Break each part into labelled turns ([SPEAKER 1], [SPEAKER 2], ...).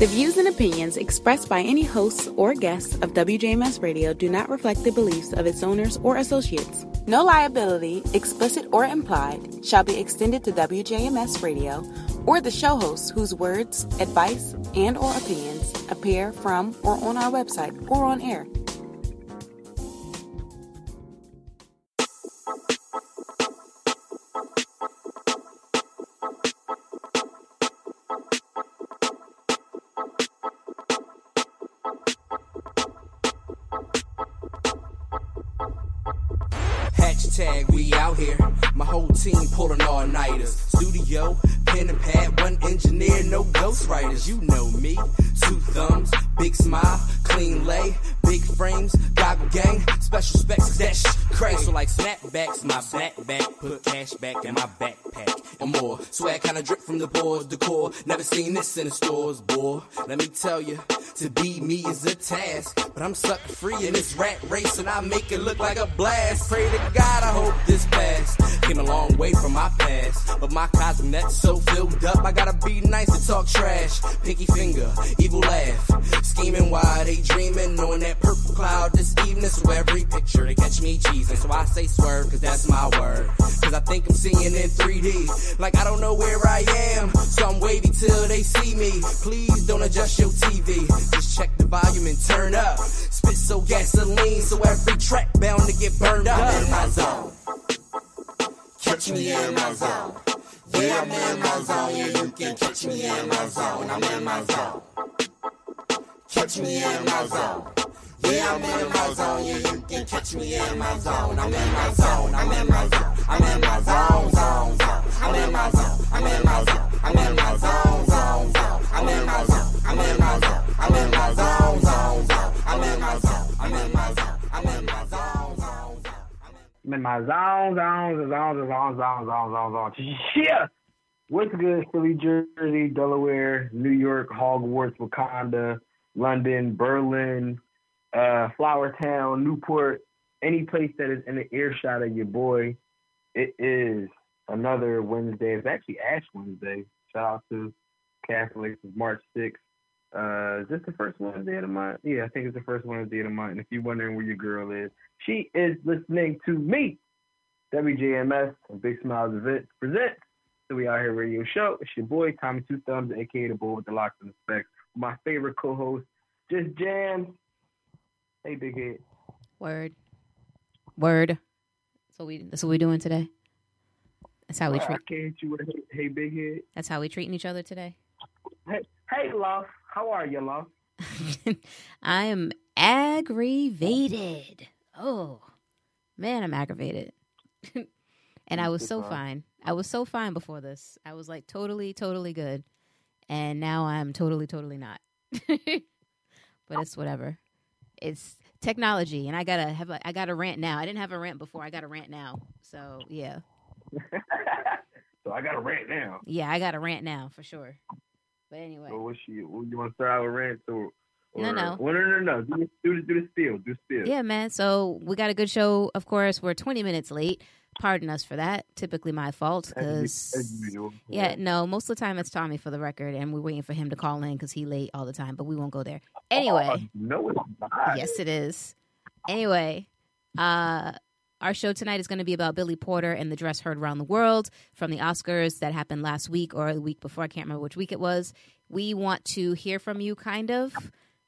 [SPEAKER 1] The views and opinions expressed by any hosts or guests of WJMS Radio do not reflect the beliefs of its owners or associates. No liability, explicit or implied, shall be extended to WJMS Radio or the show hosts whose words, advice, and or opinions appear from or on our website or on air.
[SPEAKER 2] Studio, pen and pad, one engineer, no ghostwriters. You know me. Two thumbs, big smile, clean lay, big frames, goggle gang, special specs, that sh- crazy. So like snapbacks, my backpack, put cash back in my and more. Swag kinda drip from the boards, decor. Never seen this in the stores, boy. Let me tell you, to be me is a task. But I'm sucker free in this rat race and I make it look like a blast. Pray to God, I hope this pass. Came a long way from my past. But my cosmet's so filled up, I gotta be nice to talk trash. Pinky finger, evil laugh. Scheming why they dreaming, knowing that purple cloud this evening. So every picture they catch me cheesing. So I say swerve, cause that's my word. Cause I think I'm seeing in 3D. Like I don't know where I am. So I'm wavy till they see me. Please don't adjust your TV. Just check the volume and turn up. Spit so gasoline, so every track bound to get burned up. I'm in my zone. Catch me in my zone. Yeah, I'm in my zone. Yeah, you can catch me in my zone. I'm in my zone. Catch me in my zone. I'm in my zone. Yeah, you can catch me in my zone. I'm in my zone. I'm in my zone. I'm in my zone. Zone. Zone. I'm in my zone. I'm in my zone. I'm in my zone. Zone. Zone. I'm in my zone. I'm in my zone. I'm in my zone. Zone. Zone. I'm in my zone. I'm in my zone. I'm in my zone. Zone.
[SPEAKER 3] I'm in my zone. Zone. Zone. Zone. Zone. Zone. Zone. Zone. Yeah. What's good, Philly, Jersey, Delaware, New York, Hogwarts, Wakanda, London, Berlin, uh, Flourtown, Newport, any place that is in the earshot of your boy. It is another Wednesday. It's actually Ash Wednesday. Shout out to Catholics. March 6th. Uh, is this the first Wednesday of the month? Yeah, I think it's the first Wednesday of the month. And if you're wondering where your girl is, she is listening to me. WJMS and Big Smiles Events presents the We Out Here Radio Show. It's your boy Tommy Two Thumbs, aka the boy with the locks and specs. My favorite co-host, Just Jams. Hey, big head.
[SPEAKER 4] Word. Word. So we that's what we're doing today. That's how we
[SPEAKER 3] Well, I
[SPEAKER 4] treat
[SPEAKER 3] can't you with hey, hey, big head.
[SPEAKER 4] that's how we treating each other today.
[SPEAKER 3] Hey, hey, Love. How are you, Love?
[SPEAKER 4] I am aggravated. Oh man, I'm aggravated. and I was so fine. I was so fine before this. I was like totally, totally good. And now I'm totally, totally not. but it's whatever. It's technology and I gotta have a I got a rant now. I didn't have a rant before. I got a rant now. So yeah.
[SPEAKER 3] so I got a rant now.
[SPEAKER 4] Yeah, I got a rant now for sure. But anyway.
[SPEAKER 3] So what's you? What, you want to start out with rant or? or
[SPEAKER 4] No, no.
[SPEAKER 3] Well, no, no, no. Do, the- do, the- do the spiel. Do the spiel.
[SPEAKER 4] Yeah, man. So we got a good show. Of course, we're 20 minutes late. Pardon us for that. Typically my fault because yeah, no, most of the time it's Tommy for the record, and we're waiting for him to call in because he late all the time. But we won't go there. Anyway,
[SPEAKER 3] Oh, no, it's not.
[SPEAKER 4] yes, it is. Anyway, uh, our show tonight is going to be about Billy Porter and the dress heard around the world from the Oscars that happened last week or the week before. I can't remember which week it was. We want to hear from you, kind of.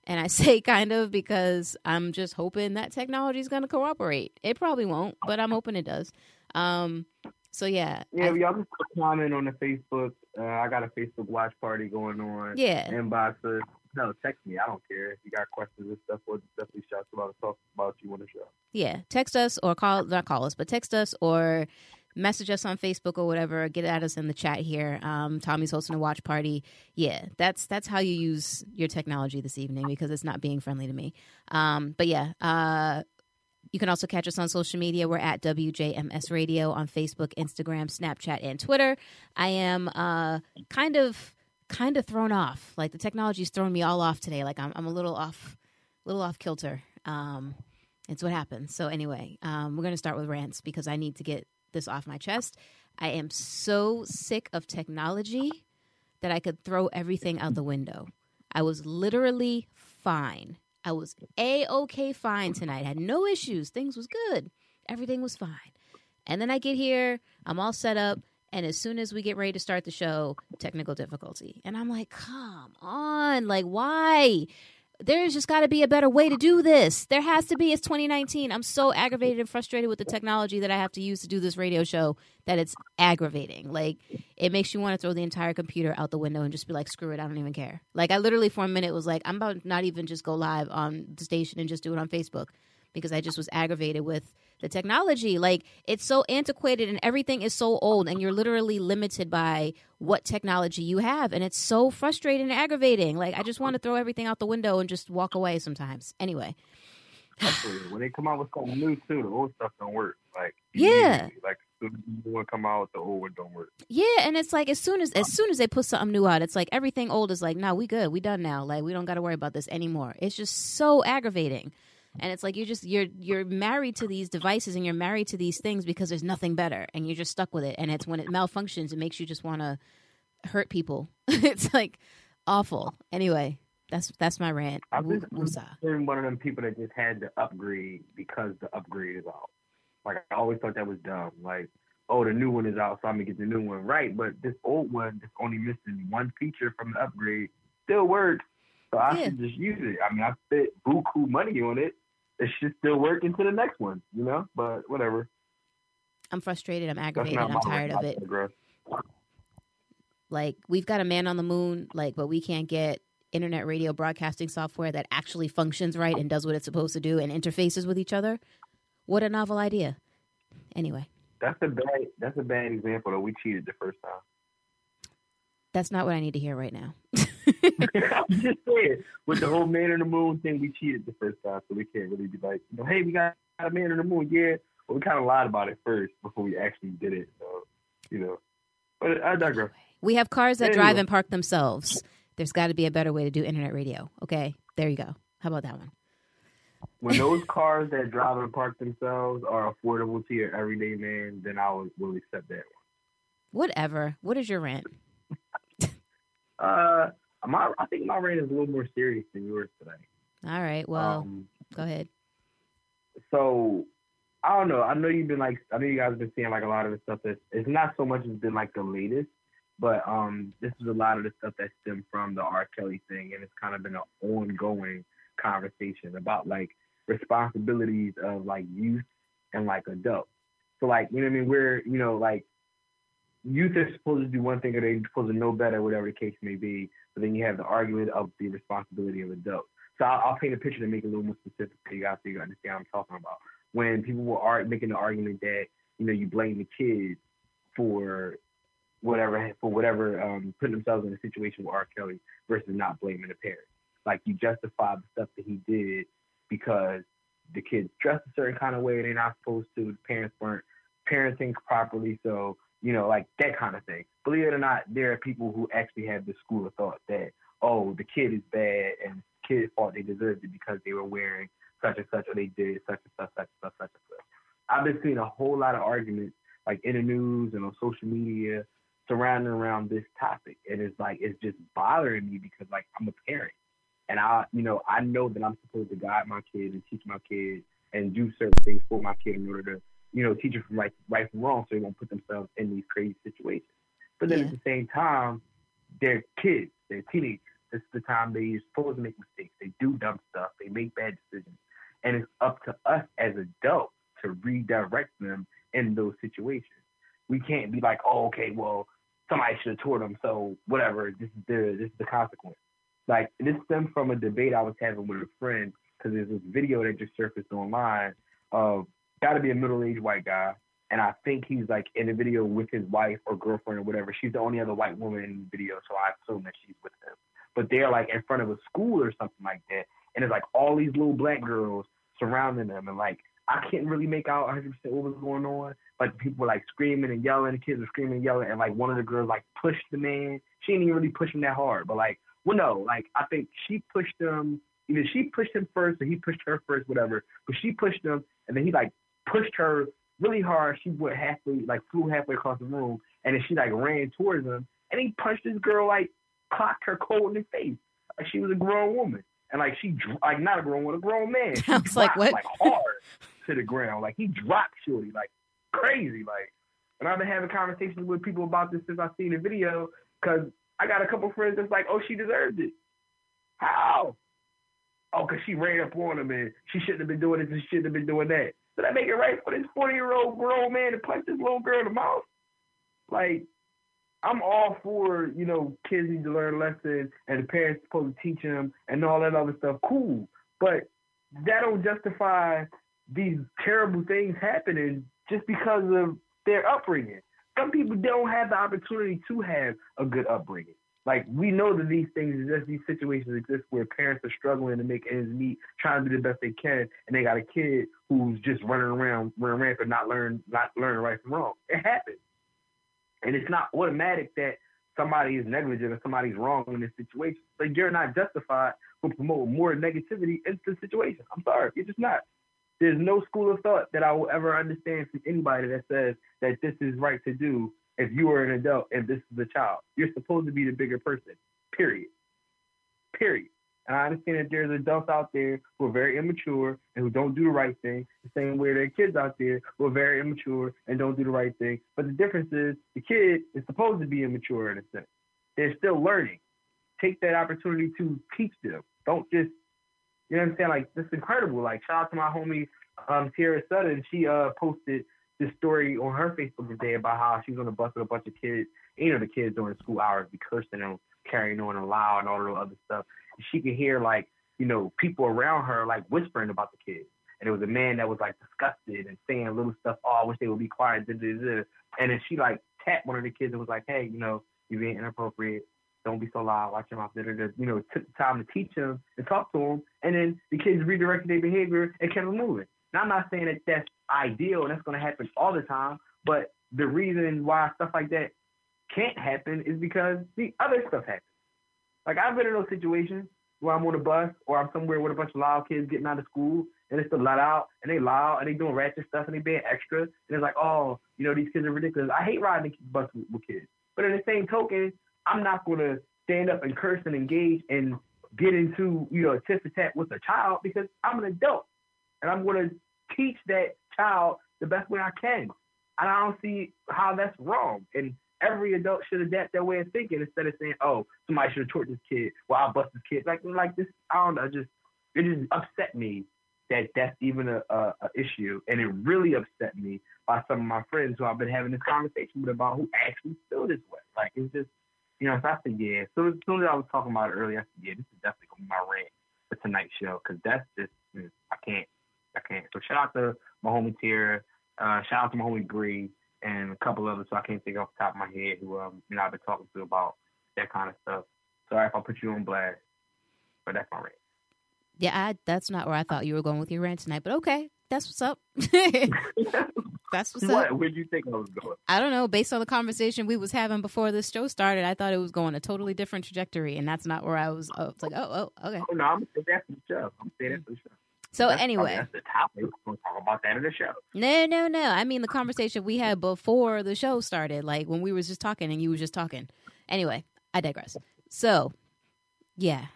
[SPEAKER 4] And I say kind of because I'm just hoping that technology is going to cooperate. It probably won't, but I'm hoping it does. Um, so yeah,
[SPEAKER 3] Yeah,
[SPEAKER 4] I-
[SPEAKER 3] y'all just comment on the Facebook. Uh, I got a Facebook watch party going on.
[SPEAKER 4] yeah,
[SPEAKER 3] Inbox us. No, text me. I don't care if you got questions and stuff. We'll definitely shout about talk about you on the show.
[SPEAKER 4] yeah. Text us or call, not call us, but text us or message us on Facebook or whatever. Get at us in the chat here. Um, Tommy's hosting a watch party. Yeah, that's that's how you use your technology this evening because it's not being friendly to me. Um, but yeah, uh, you can also catch us on social media. We're at WJMS Radio on Facebook, Instagram, Snapchat, and Twitter. I am uh, kind of kind of thrown off. Like the technology's thrown me all off today. Like I'm I'm a little off, little off kilter. Um, it's what happens. So anyway, um, we're gonna start with rants because I need to get this off my chest. I am so sick of technology that I could throw everything out the window. I was literally fine. I was a okay fine tonight. Had no issues. Things was good. Everything was fine. And then I get here, I'm all set up, and as soon as we get ready to start the show, technical difficulty. And I'm like, come on, like why? There's just got to be a better way to do this. There has to be. It's 2019. I'm so aggravated and frustrated with the technology that I have to use to do this radio show that it's aggravating. Like, it makes you want to throw the entire computer out the window and just be like, screw it, I don't even care. Like, I literally for a minute was like, I'm about not even just go live on the station and just do it on Facebook because I just was aggravated with the technology. Like it's so antiquated and everything is so old, and you're literally limited by what technology you have, and it's so frustrating and aggravating. Like I just want to throw everything out the window and just walk away sometimes. Anyway.
[SPEAKER 3] Absolutely. When they come out with something new too, the old stuff don't work. Like
[SPEAKER 4] yeah,
[SPEAKER 3] like the new one come out, the old one don't work.
[SPEAKER 4] Yeah, and it's like as soon as as soon as they put something new out, it's like everything old is like, no, we good, we done now. Like we don't got to worry about this anymore. It's just so aggravating and it's like you just you're you're married to these devices and you're married to these things because there's nothing better. And you're just stuck with it. And it's when it malfunctions it makes you just want to hurt people. It's like awful. Anyway that's that's my rant.
[SPEAKER 3] I've been, been one of them people that just had to upgrade because the upgrade is out like i always thought that was dumb. Like oh the new one is out so i'm gonna get the new one. Right but this old one that's only missing one feature from the upgrade still works. So I yeah. should just use it. I mean, I spent buku money on it it should still work into the next one, you know. But whatever.
[SPEAKER 4] I'm frustrated. I'm aggravated. I'm tired of it. Like we've got a man on the moon, like, but we can't get internet radio broadcasting software that actually functions right and does what it's supposed to do and interfaces with each other. What a novel idea. Anyway.
[SPEAKER 3] That's a bad that's a bad example that we cheated the first time.
[SPEAKER 4] That's not what I need to hear right now.
[SPEAKER 3] I'm just saying, with the whole man in the moon thing, we cheated the first time, so we can't really be like, you know, hey, we got a man in the moon, yeah. But we kind of lied about it first before we actually did it. So, you know, but I digress.
[SPEAKER 4] We have cars that anyway. drive and park themselves. There's got to be a better way to do internet radio. Okay, there you go. How about that one?
[SPEAKER 3] When those cars that drive and park themselves are affordable to your everyday man, then I will, will accept that
[SPEAKER 4] one. Whatever. What is your rant?
[SPEAKER 3] Uh, my I think my rant is a little more serious than yours today.
[SPEAKER 4] All right. Well, um, go ahead.
[SPEAKER 3] So I don't know. I know you've been like I know you guys have been seeing like a lot of the stuff that it's not so much as been like the latest, but um this is a lot of the stuff that stemmed from the R. Kelly thing and it's kind of been an ongoing conversation about like responsibilities of like youth and like adults. So like, you know what I mean? We're, you know, like youth are supposed to do one thing or they're supposed to know better, whatever the case may be. But then you have the argument of the responsibility of adults. So I'll, I'll paint a picture to make it a little more specific for you guys so you understand what I'm talking about. When people were making the argument that you know you blame the kids for whatever for whatever um, putting themselves in a situation with R. Kelly versus not blaming the parents. Like you justify the stuff that he did because the kids dressed a certain kind of way they're not supposed to. The parents weren't parenting properly, so you know, like that kind of thing. Believe it or not, there are people who actually have this school of thought that, oh, the kid is bad and kid thought they deserved it because they were wearing such and such or they did such and such, such and such, such and such. I've been seeing a whole lot of arguments like in the news and on social media surrounding around this topic. And it's like it's just bothering me because like I'm a parent. And I you know, I know that I'm supposed to guide my kids and teach my kids and do certain things for my kid in order to you know, teach them from right, right from wrong, so they won't put themselves in these crazy situations. But then yeah. at the same time, they're kids, they're teenagers. This is the time they're supposed to make mistakes. They do dumb stuff. They make bad decisions, and it's up to us as adults to redirect them in those situations. We can't be like, oh, okay, well, somebody should have taught them, so whatever. This is the this is the consequence. Like this stemmed from a debate I was having with a friend because there's this video that just surfaced online of got to be a middle-aged white guy, and I think he's like in the video with his wife or girlfriend or whatever. She's the only other white woman in the video, so I assume that she's with him. But they're like in front of a school or something like that, and it's like all these little black girls surrounding them, and like I can't really make out 100 percent what was going on. But people were like screaming and yelling, the kids were screaming and yelling, and like one of the girls like pushed the man. She didn't even really push him that hard, but like, well, no, like I think she pushed him. Either she pushed him first or he pushed her first, whatever. But she pushed him, and then he like pushed her really hard. She went halfway, like flew halfway across the room, and then she like ran towards him, and he punched this girl like clocked her cold in the face. like she was a grown woman, and like she like not a grown woman, a grown man.
[SPEAKER 4] I was like, what?
[SPEAKER 3] Like hard to the ground, like he dropped Shorty like crazy, like. And I've been having conversations with people about this since I seen the video, because I got a couple friends that's like, oh, she deserved it. How? Oh, because she ran up on him and she shouldn't have been doing this and she shouldn't have been doing that. Did I make it right for this 40 year old grown man to punch this little girl in the mouth? Like, I'm all for, you know, kids need to learn lessons and the parents supposed to teach them and all that other stuff. Cool. But that don't justify these terrible things happening just because of their upbringing. Some people don't have the opportunity to have a good upbringing. Like we know that these things exist, these situations exist where parents are struggling to make ends meet, trying to do the best they can, and they got a kid who's just running around, running rampant, not learn, not learning right from wrong. It happens, and it's not automatic that somebody is negligent or somebody's wrong in this situation. But you're not justified for promoting more negativity into the situation. I'm sorry, you're just not. There's no school of thought that I will ever understand from anybody that says that this is right to do if you are an adult and this is a child. You're supposed to be the bigger person. Period. Period. And I understand that there's adults out there who are very immature and who don't do the right thing, the same way there are kids out there who are very immature and don't do the right thing. But the difference is the kid is supposed to be immature in a sense. They're still learning. Take that opportunity to teach them. Don't just, you know what I'm saying? Like, this is incredible. Like, shout out to my homie um, Tierra Sutton. She uh, posted this story on her Facebook today about how she was on the bus with a bunch of kids. You know, the kids during school hours be cursing and carrying on and loud and all the other stuff. And she could hear like, you know, people around her like whispering about the kids. And it was a man that was like disgusted and saying little stuff. Oh, I wish they would be quiet. Da, da, da. And then she like tapped one of the kids and was like, Hey, you know, you're being inappropriate. Don't be so loud. Watch your mouth. Da, da, da. You know, took the time to teach him and talk to him. And then the kids redirected their behavior and kept moving. Now, I'm not saying that that's ideal and that's going to happen all the time, but the reason why stuff like that can't happen is because the other stuff happens. Like I've been in those situations where I'm on a bus or I'm somewhere with a bunch of loud kids getting out of school and it's still let out and they loud and they doing ratchet stuff and they being extra and it's like, oh, you know, these kids are ridiculous. I hate riding the bus with, with kids. But in the same token, I'm not gonna stand up and curse and engage and get into, you know, a tit for tat with a child because I'm an adult and I'm gonna teach that child the best way I can. And I don't see how that's wrong. And every adult should adapt their way of thinking instead of saying, "Oh, somebody should have tortured this kid. Well, I'll bust this kid." Like, like this. I don't know. Just it just upset me that that's even a, a, a issue, and it really upset me by some of my friends who I've been having this conversation with about who actually feel this way. Like, it's just, you know. So I said, yeah. So as soon as I was talking about it earlier, I said, yeah, this is definitely gonna be my rant for tonight's show because that's just, I can't, I can't. So shout out to my homie Tierra, uh, shout out to my homie Bree, and a couple others so I can't think off the top of my head who um you know I've been talking to about that kind of stuff. Sorry if I put you on blast, but that's my rant.
[SPEAKER 4] Yeah, I, that's not where I thought you were going with your rant tonight, but okay, that's what's up. that's what's
[SPEAKER 3] what?
[SPEAKER 4] up.
[SPEAKER 3] Where'd you think I was going?
[SPEAKER 4] I don't know. Based on the conversation we was having before this show started, I thought it was going a totally different trajectory, and that's not where I was. I was like, oh, oh, okay.
[SPEAKER 3] Oh no, I'm gonna say that for the show. I'm gonna say that for the show.
[SPEAKER 4] So
[SPEAKER 3] That's-
[SPEAKER 4] anyway,
[SPEAKER 3] that's the topic. We're gonna talk about that in the show.
[SPEAKER 4] No, no, no. I mean the conversation we had before the show started, like when we was just talking and you was just talking. Anyway, I digress. So, yeah.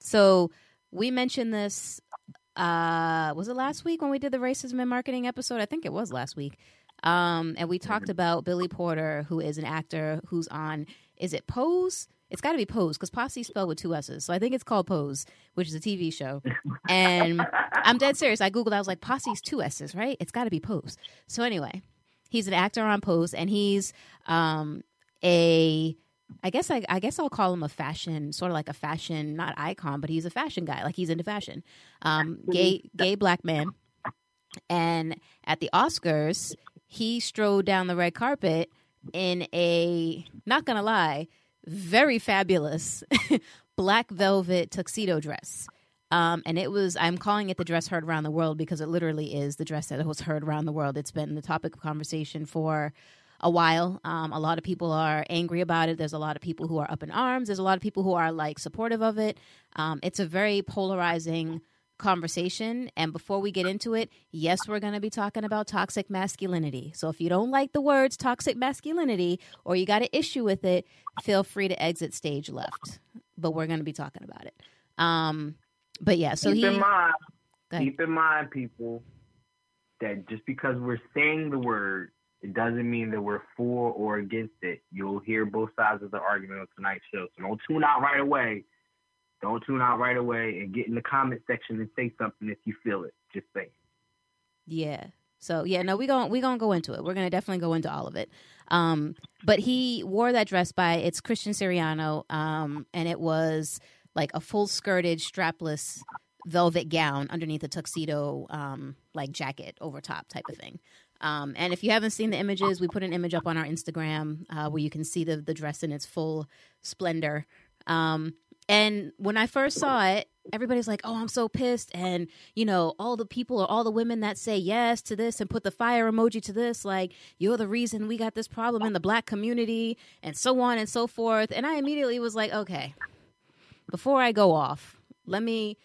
[SPEAKER 4] So we mentioned this. Uh, was it last week when we did the racism in marketing episode? I think it was last week. Um, and we talked about Billy Porter, who is an actor who's on. Is it Pose? It's got to be Pose because Posse spelled with two S's. So I think it's called Pose, which is a TV show. And I'm dead serious. I googled. I was like, Posse's two S's, right? It's got to be Pose. So anyway, he's an actor on Pose, and he's um, a. I guess I, I guess I'll call him a fashion, sort of like a fashion, not icon, but he's a fashion guy. Like he's into fashion. Um, gay, gay black man. And at the Oscars, he strode down the red carpet in a, not gonna lie, very fabulous black velvet tuxedo dress. Um, and it was, I'm calling it the dress heard around the world because it literally is the dress that was heard around the world. It's been the topic of conversation for a while. Um, a lot of people are angry about it. There's a lot of people who are up in arms. There's a lot of people who are like supportive of it. Um, it's a very polarizing conversation. And before we get into it, yes, we're going to be talking about toxic masculinity. So if you don't like the words toxic masculinity or you got an issue with it, feel free to exit stage left. but we're going to be talking about it. Um, but yeah, so
[SPEAKER 3] keep
[SPEAKER 4] he.
[SPEAKER 3] in mind, keep in mind, people, that just because we're saying the word, it doesn't mean that we're for or against it. You'll hear both sides of the argument on tonight's show. So don't tune out right away. Don't tune out right away and get in the comment section and say something if you feel it. Just say.
[SPEAKER 4] Yeah. So yeah, no, we going we gonna go into it. We're gonna definitely go into all of it. Um, but he wore that dress by it's Christian Siriano, um, and it was like a full skirted, strapless velvet gown underneath a tuxedo, um, like jacket over top type of thing. Um, and if you haven't seen the images, we put an image up on our Instagram uh, where you can see the the dress in its full splendor. Um, and when I first saw it, everybody's like, "Oh, I'm so pissed!" And you know, all the people or all the women that say yes to this and put the fire emoji to this, like you're the reason we got this problem in the black community, and so on and so forth. And I immediately was like, "Okay, before I go off, let me."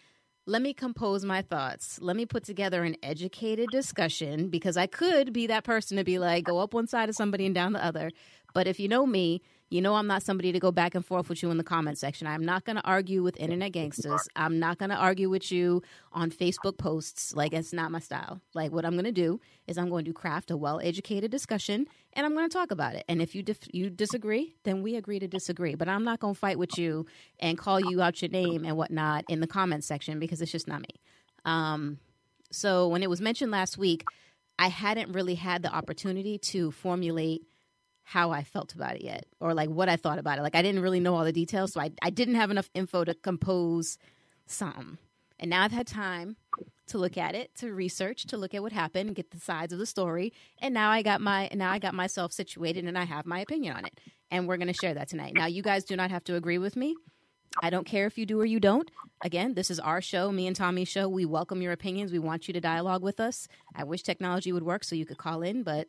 [SPEAKER 4] Let me compose my thoughts. Let me put together an educated discussion because I could be that person to be like, go up one side of somebody and down the other. But if you know me, you know I'm not somebody to go back and forth with you in the comment section. I'm not going to argue with internet gangsters. I'm not going to argue with you on Facebook posts. Like it's not my style. Like what I'm going to do is I'm going to craft a well-educated discussion and I'm going to talk about it. And if you dif- you disagree, then we agree to disagree. But I'm not going to fight with you and call you out your name and whatnot in the comment section because it's just not me. Um, so when it was mentioned last week, I hadn't really had the opportunity to formulate how I felt about it yet, or like what I thought about it. Like I didn't really know all the details, so I I didn't have enough info to compose something. And now I've had time to look at it, to research, to look at what happened, get the sides of the story, and now I got my now I got myself situated and I have my opinion on it. And we're to share that tonight. Now you guys do not have to agree with me. I don't care if you do or you don't. Again, this is our show, me and Tommy's show. We welcome your opinions. We want you to dialogue with us. I wish technology would work so you could call in, but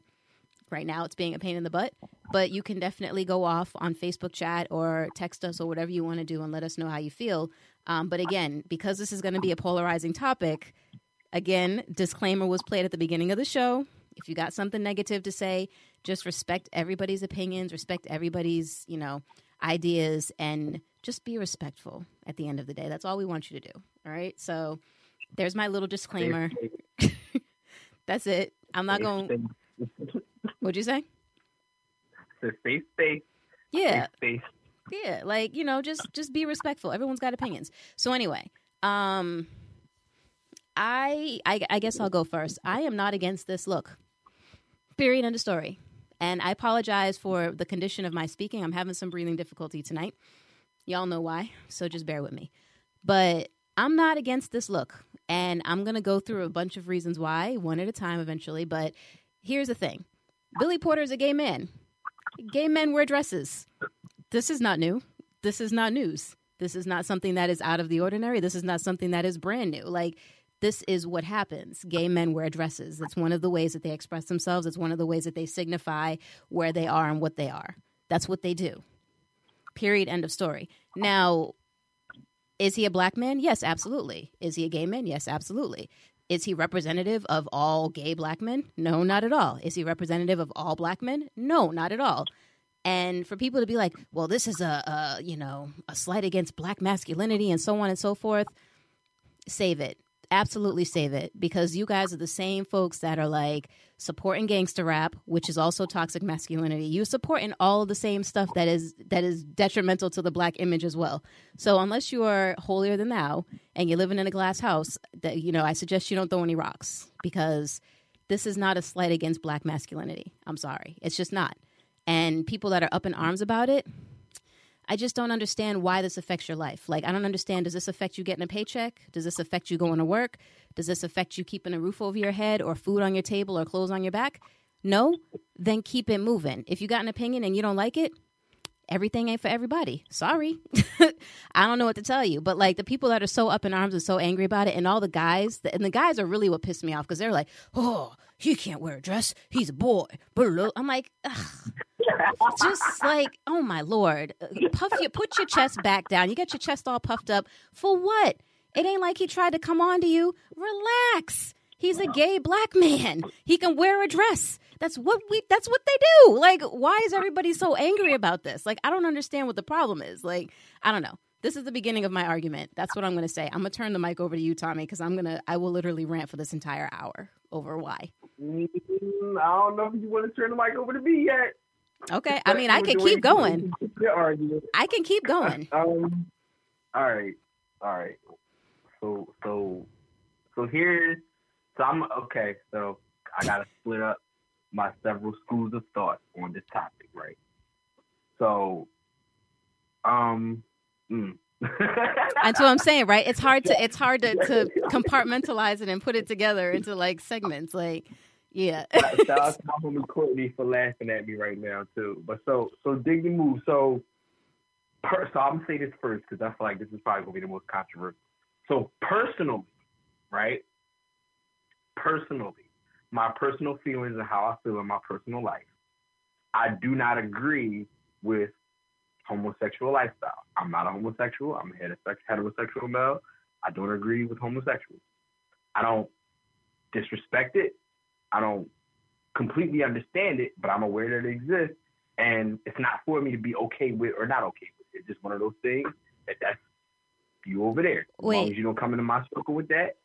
[SPEAKER 4] right now it's being a pain in the butt. But you can definitely go off on Facebook chat or text us or whatever you want to do and let us know how you feel. Um, but again, because this is going to be a polarizing topic, again, disclaimer was played at the beginning of the show. If you got something negative to say, just respect everybody's opinions, respect everybody's, you know, ideas, and just be respectful at the end of the day. That's all we want you to do. All right. So there's my little disclaimer. That's it. I'm not going. What'd you say?
[SPEAKER 3] So safe space.
[SPEAKER 4] Yeah.
[SPEAKER 3] Safe space.
[SPEAKER 4] Yeah, like you know, just just be respectful. Everyone's got opinions. So anyway, um, I, I I guess I'll go first. I am not against this look. Period. End of story. And I apologize for the condition of my speaking. I'm having some breathing difficulty tonight. Y'all know why, so just bear with me. But I'm not against this look, and I'm gonna go through a bunch of reasons why, one at a time, eventually. But here's the thing: Billy Porter is a gay man. Gay men wear dresses this is not new. This is not news. This is not something that is out of the ordinary. This is not something that is brand new. Like, this is what happens. Gay men wear dresses. It's one of the ways that they express themselves. It's one of the ways that they signify where they are and what they are. That's what they do. Period. End of story. Now, is he a black man? Yes, absolutely. Is he a gay man? Yes, absolutely. Is he representative of all gay black men? No, not at all. Is he representative of all black men? No, not at all. And for people to be like, well, this is a, a you know a slight against black masculinity and so on and so forth, save it. Absolutely save it because you guys are the same folks that are like supporting gangster rap, which is also toxic masculinity. You supporting all the same stuff that is that is detrimental to the black image as well. So unless you are holier than thou and you're living in a glass house, that you know, I suggest you don't throw any rocks because this is not a slight against black masculinity. I'm sorry, it's just not and people that are up in arms about it, I just don't understand why this affects your life. Like, I don't understand. Does this affect you getting a paycheck? Does this affect you going to work? Does this affect you keeping a roof over your head or food on your table or clothes on your back? No? Then keep it moving. If you got an opinion and you don't like it, everything ain't for everybody. Sorry. I don't know what to tell you. But like the people that are so up in arms and so angry about it, and all the guys, and the guys are really what pissed me off because they're like, oh, he can't wear a dress. He's a boy. I'm like, Ugh. just like, oh my lord, puff your put your chest back down. You got your chest all puffed up for what? It ain't like he tried to come on to you. Relax. He's a gay black man. He can wear a dress. That's what we that's what they do. Like why is everybody so angry about this? Like I don't understand what the problem is. Like I don't know. this is the beginning of my argument. That's what I'm going to say. I'm going to turn the mic over to you, Tommy, because I'm going to, I will literally rant for this entire hour over why.
[SPEAKER 3] Mm, I don't know if you want to turn the mic over to me yet.
[SPEAKER 4] Okay. I mean, I can keep going. I can keep going.
[SPEAKER 3] Um, all right. All right. So, so, so here's, so I'm, okay. So I got to split up my several schools of thought on this topic, right? So, um, mm.
[SPEAKER 4] That's what I'm saying, right? It's hard to it's hard to, to compartmentalize it and put it together into like segments. Like, yeah.
[SPEAKER 3] Shout out to my homie Courtney for laughing at me right now too. But so so dig the move. So, per, so I'm gonna say this first because I feel like this is probably gonna be the most controversial. So personally, right? Personally, my personal feelings and how I feel in my personal life. I do not agree with homosexual lifestyle. I'm not a homosexual. I'm a heterosexual male. I don't agree with homosexuals. I don't disrespect it. I don't completely understand it, but I'm aware that it exists. And it's not for me to be okay with or not okay with. It's just one of those things that that's you over there. As long as you don't come into my circle with that,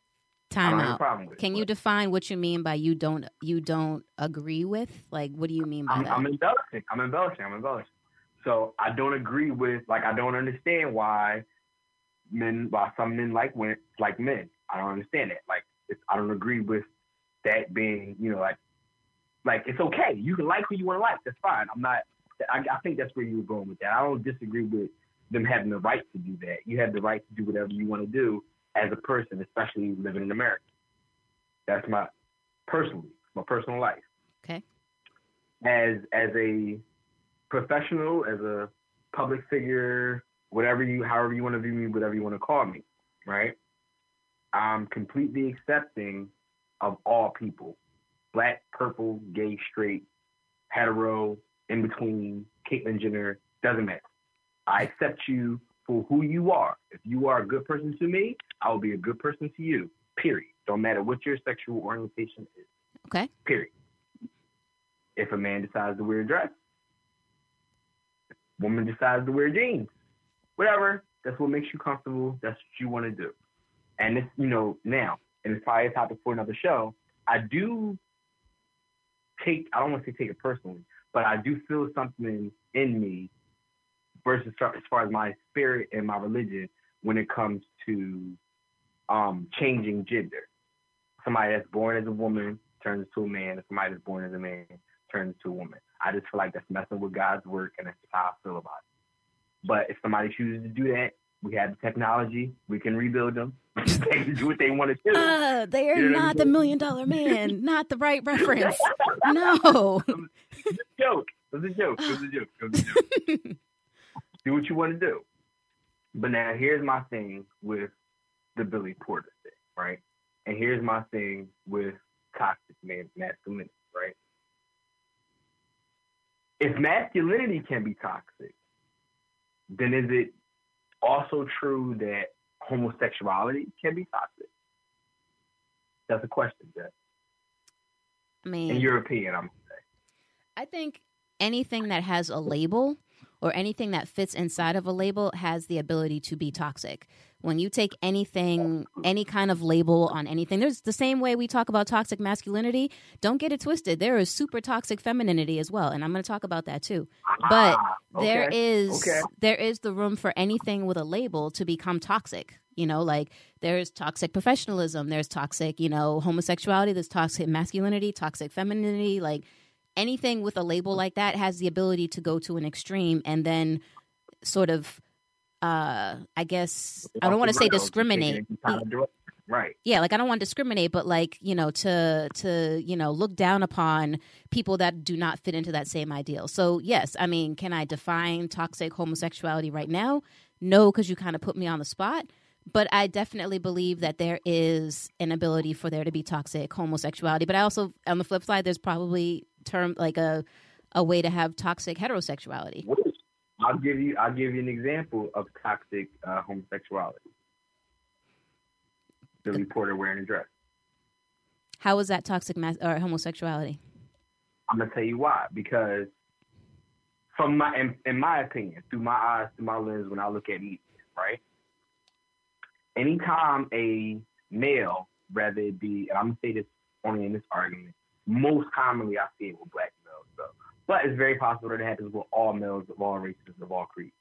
[SPEAKER 4] Time
[SPEAKER 3] I don't have a
[SPEAKER 4] out.
[SPEAKER 3] problem with it.
[SPEAKER 4] Can you
[SPEAKER 3] But
[SPEAKER 4] define what you mean by you don't you don't agree with? Like, what do you mean by
[SPEAKER 3] I'm,
[SPEAKER 4] that?
[SPEAKER 3] I'm embellishing. I'm embellishing. I'm embellishing. So I don't agree with like I don't understand why men why some men like women like men. I don't understand that. Like it's, I don't agree with that being you know like like it's okay. You can like who you want to like. That's fine. I'm not. I, I think that's where you were going with that. I don't disagree with them having the right to do that. You have the right to do whatever you want to do as a person, especially living in America. That's my personally my personal life
[SPEAKER 4] okay.
[SPEAKER 3] as as a professional, as a public figure, whatever you, however you want to view me, whatever you want to call me, right? I'm completely accepting of all people, black, purple, gay, straight, hetero, in between, Caitlyn Jenner, doesn't matter. I accept you for who you are. If you are a good person to me, I will be a good person to you. Period. Don't matter what your sexual orientation is.
[SPEAKER 4] Okay.
[SPEAKER 3] Period. If a man decides to wear a dress, woman decides to wear jeans, whatever, that's what makes you comfortable. That's what you want to do. And it's, you know, now, and it's probably a topic for another show, I do take, I don't want to say take it personally, but I do feel something in me versus as far as my spirit and my religion when it comes to um, changing gender. Somebody that's born as a woman turns to a man, and somebody that's born as a man turns to a woman. I just feel like that's messing with God's work, and that's how I feel about it. But if somebody chooses to do that, we have the technology. We can rebuild them. they can do what they want to do.
[SPEAKER 4] Uh, they are
[SPEAKER 3] You know
[SPEAKER 4] not the million dollar man. not the right reference. No.
[SPEAKER 3] It was a joke. It was a joke. It was a joke. It was a joke. do what you want to do. But now here's my thing with the Billy Porter thing, right? And here's my thing with toxic masculinity, right? If masculinity can be toxic, then is it also true that homosexuality can be toxic? That's a question, Jeff.
[SPEAKER 4] I mean,
[SPEAKER 3] In European, I'm
[SPEAKER 4] I think anything that has a label or anything that fits inside of a label has the ability to be toxic. When you take anything, any kind of label on anything, there's the same way we talk about toxic masculinity. Don't get it twisted. There is super toxic femininity as well, and I'm going to talk about that too. But
[SPEAKER 3] Ah,
[SPEAKER 4] there
[SPEAKER 3] okay,
[SPEAKER 4] is
[SPEAKER 3] okay.
[SPEAKER 4] there is the room for anything with a label to become toxic. You know, like there's toxic professionalism, there's toxic, you know, homosexuality, there's toxic masculinity, toxic femininity, like anything with a label like that has the ability to go to an extreme and then sort of uh I guess I don't want to say discriminate.
[SPEAKER 3] taking it in kind of direct- Right.
[SPEAKER 4] Yeah, like I don't want to discriminate, but like, you know, to to, you know, look down upon people that do not fit into that same ideal. So, yes, I mean, can I define toxic homosexuality right now? No, cuz you kind of put me on the spot. But I definitely believe that there is an ability for there to be toxic homosexuality. But I also, on the flip side, there's probably term like a a way to have toxic heterosexuality.
[SPEAKER 3] I'll give you. I'll give you an example of toxic uh, homosexuality. Billy Porter wearing a dress.
[SPEAKER 4] How is that toxic mas- or homosexuality?
[SPEAKER 3] I'm gonna tell you why. Because from my, in, in my opinion, through my eyes, through my lens, when I look at media, right? Anytime a male, rather it be, and I'm gonna say this only in this argument, most commonly I see it with black males, so but it's very possible that it happens with all males of all races, of all creeds.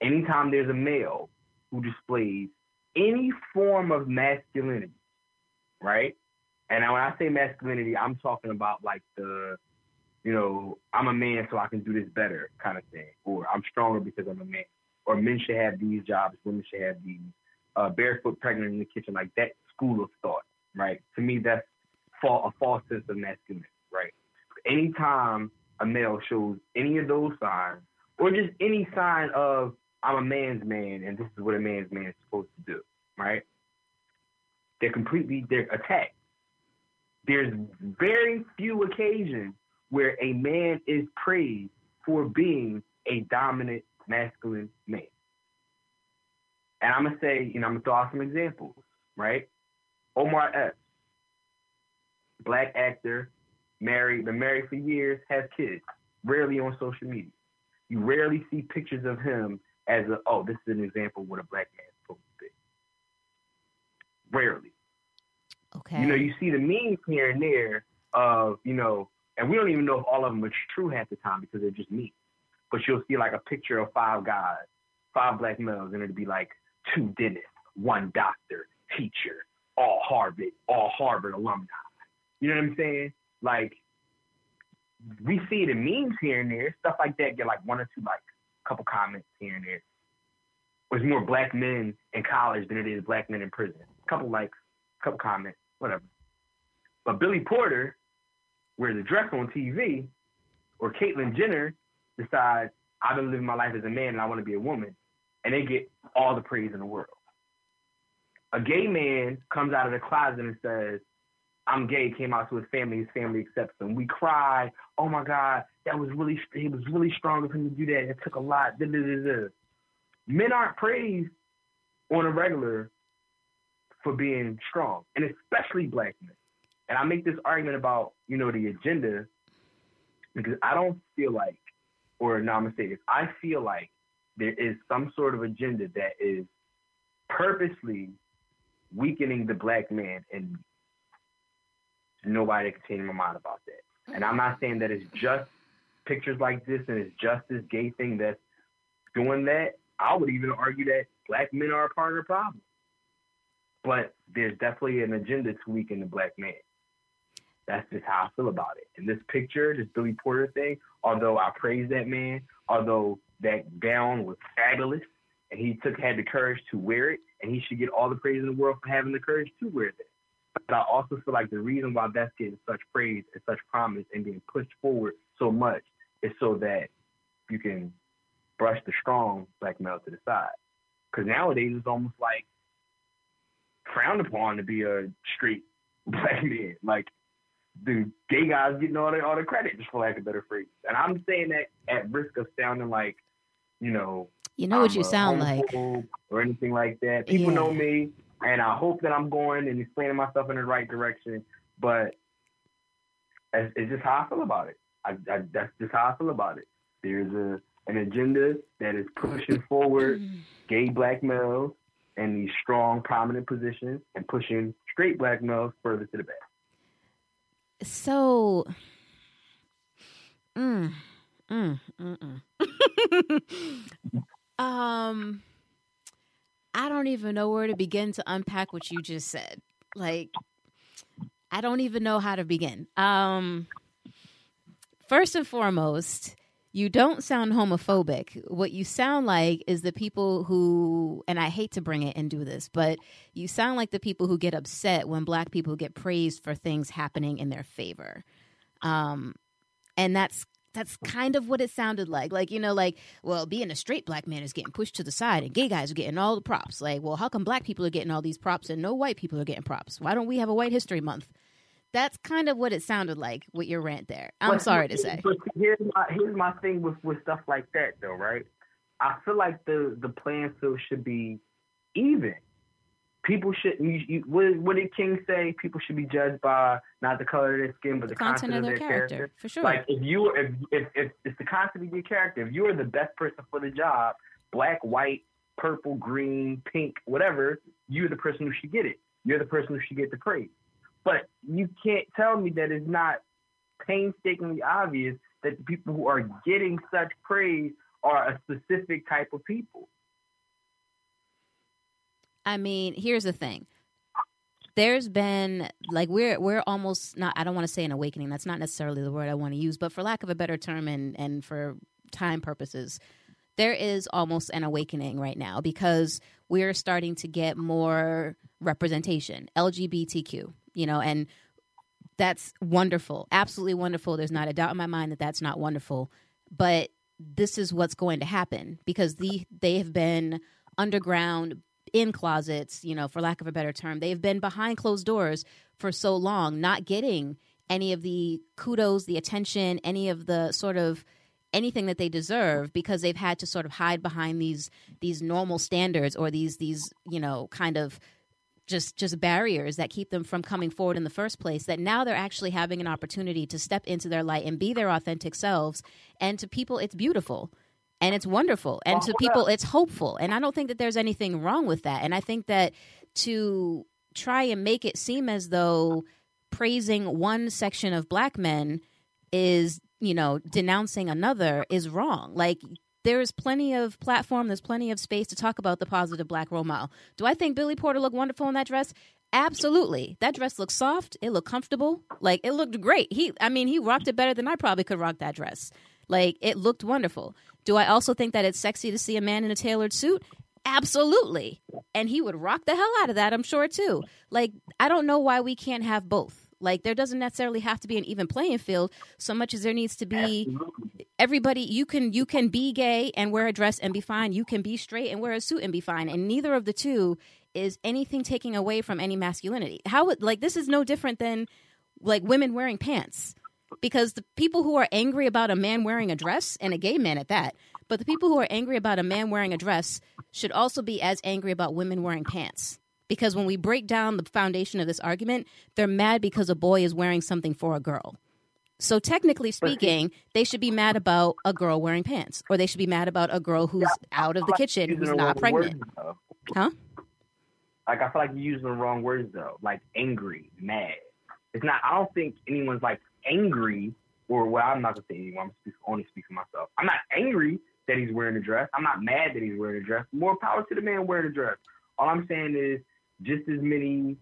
[SPEAKER 3] Anytime there's a male who displays any form of masculinity, right? And when I say masculinity, I'm talking about like the, you know, I'm a man so I can do this better kind of thing, or I'm stronger because I'm a man, or men should have these jobs, women should have these, uh, barefoot pregnant in the kitchen, like that school of thought, right? To me, that's a false sense of masculinity, right? Anytime a male shows any of those signs, or just any sign of I'm a man's man and this is what a man's man is supposed to do, right? They're completely they're attacked. There's very few occasions where a man is praised for being a dominant masculine man. And I'm gonna say, you know, I'm gonna throw out some examples, right? Omar Epps, black actor, married, been married for years, has kids, rarely on social media. You rarely see pictures of him as a, oh, this is an example of what a black man's supposed to be. Rarely.
[SPEAKER 4] Okay.
[SPEAKER 3] You know, you see the memes here and there of, you know, and we don't even know if all of them are true half the time because they're just memes. But you'll see like a picture of five guys, five black males, and it'll be like two dentists, one doctor, teacher, all Harvard, all Harvard alumni. You know what I'm saying? Like we see the memes here and there, stuff like that get like one or two like couple comments here and there. There's more black men in college than it is black men in prison. A couple likes, couple comments, whatever. But Billy Porter wears a dress on TV, or Caitlyn Jenner decides I've been living my life as a man and I want to be a woman, and they get all the praise in the world. A gay man comes out of the closet and says, I'm gay came out to his family. His family accepts him. We cry. Oh my God, that was really he was really strong of him to do that. It took a lot. Da, da, da, Men aren't praised on a regular for being strong, and especially black men. And I make this argument about you know the agenda because I don't feel like, or no, I'm gonna say this. I feel like there is some sort of agenda that is purposely weakening the black man and nobody can change my mind about that. And I'm not saying that it's just pictures like this and it's just this gay thing that's doing that. I would even argue that black men are a part of the problem. But there's definitely an agenda to weaken the black man. That's just how I feel about it. And this picture, this Billy Porter thing, although I praise that man, although that gown was fabulous and he took had the courage to wear it, and he should get all the praise in the world for having the courage to wear that. But I also feel like the reason why that's getting such praise and such promise and being pushed forward so much is so that you can brush the strong black male to the side. Because nowadays it's almost like frowned upon to be a straight black man. Like the gay guys getting all the all the credit, just for lack of better phrase. And I'm saying that at risk of sounding like, you know,
[SPEAKER 4] you know what you sound like,
[SPEAKER 3] or anything like that. People yeah. know me and I hope that I'm going and explaining myself in the right direction. But it's, it's just how I feel about it. I, I, that's just how I feel about it. There's a an agenda that is pushing forward gay black males in these strong, prominent positions and pushing straight black males further to the back.
[SPEAKER 4] So, mm, mm, mm, mm. um, I don't even know where to begin to unpack what you just said. Like, I don't even know how to begin. Um, first and foremost, you don't sound homophobic. What you sound like is the people who, and I hate to bring it and do this, but you sound like the people who get upset when black people get praised for things happening in their favor. Um, and that's that's kind of what it sounded like. Like, you know, like, well, being a straight black man is getting pushed to the side and gay guys are getting all the props. Like, well, how come black people are getting all these props and no white people are getting props? Why don't we have a white history month? That's kind of what it sounded like with your rant there. I'm but, sorry to say.
[SPEAKER 3] But here's my here's my thing with, with stuff like that though, right? I feel like the the playing field should be even people should you, you, what, what did King say? People should be judged by not the color of their skin, but the, the content, content, of their, their character. character.
[SPEAKER 4] For sure.
[SPEAKER 3] Like if you if, if if it's the content of your character, if you are the best person for the job, black, white, purple, green, pink, whatever, you're the person who should get it. You're the person who should get the praise. But you can't tell me that it's not painstakingly obvious that the people who are getting such praise are a specific type of people.
[SPEAKER 4] I mean, here's the thing. There's been like we're we're almost not I don't want to say an awakening. That's not necessarily the word I want to use, but for lack of a better term and and for time purposes, there is almost an awakening right now because we're starting to get more representation, LGBTQ, you know, and that's wonderful, absolutely wonderful. There's not a doubt in my mind that that's not wonderful, but this is what's going to happen because the they have been underground in closets, you know, for lack of a better term. They've been behind closed doors for so long, not getting any of the kudos, the attention, any of the sort of anything that they deserve because they've had to sort of hide behind these these normal standards or these these, you know, kind of just just barriers that keep them from coming forward in the first place that now they're actually having an opportunity to step into their light and be their authentic selves and to people it's beautiful and it's wonderful and to people it's hopeful and i don't think that there's anything wrong with that and i think that to try and make it seem as though praising one section of black men is you know denouncing another is wrong like there's plenty of platform, there's plenty of space to talk about the positive black role model. Do I think Billy Porter looked wonderful in that dress? Absolutely. That dress looked soft. It looked comfortable. Like it looked great. He I mean, he rocked it better than I probably could rock that dress. Like it looked wonderful. Do I also think that it's sexy to see a man in a tailored suit? Absolutely. And he would rock the hell out of that, I'm sure too. Like I don't know why we can't have both. Like there doesn't necessarily have to be an even playing field so much as there needs to be everybody you can you can be gay and wear a dress and be fine. You can be straight and wear a suit and be fine. And neither of the two is anything taking away from any masculinity. How would like this is no different than like women wearing pants. Because the people who are angry about a man wearing a dress and a gay man at that, but the people who are angry about a man wearing a dress should also be as angry about women wearing pants because when we break down the foundation of this argument, they're mad because a boy is wearing something for a girl. So technically speaking, they should be mad about a girl wearing pants, or they should be mad about a girl who's out of the kitchen who's not pregnant. Huh?
[SPEAKER 3] Like I feel like you're using the wrong words though. Like angry, mad. It's not. I don't think anyone's like angry, or well, I'm not gonna say anyone. I'm speak, only speaking for myself. I'm not angry that he's wearing a dress. I'm not mad that he's wearing a dress. More power to the man wearing a dress. All I'm saying is just as many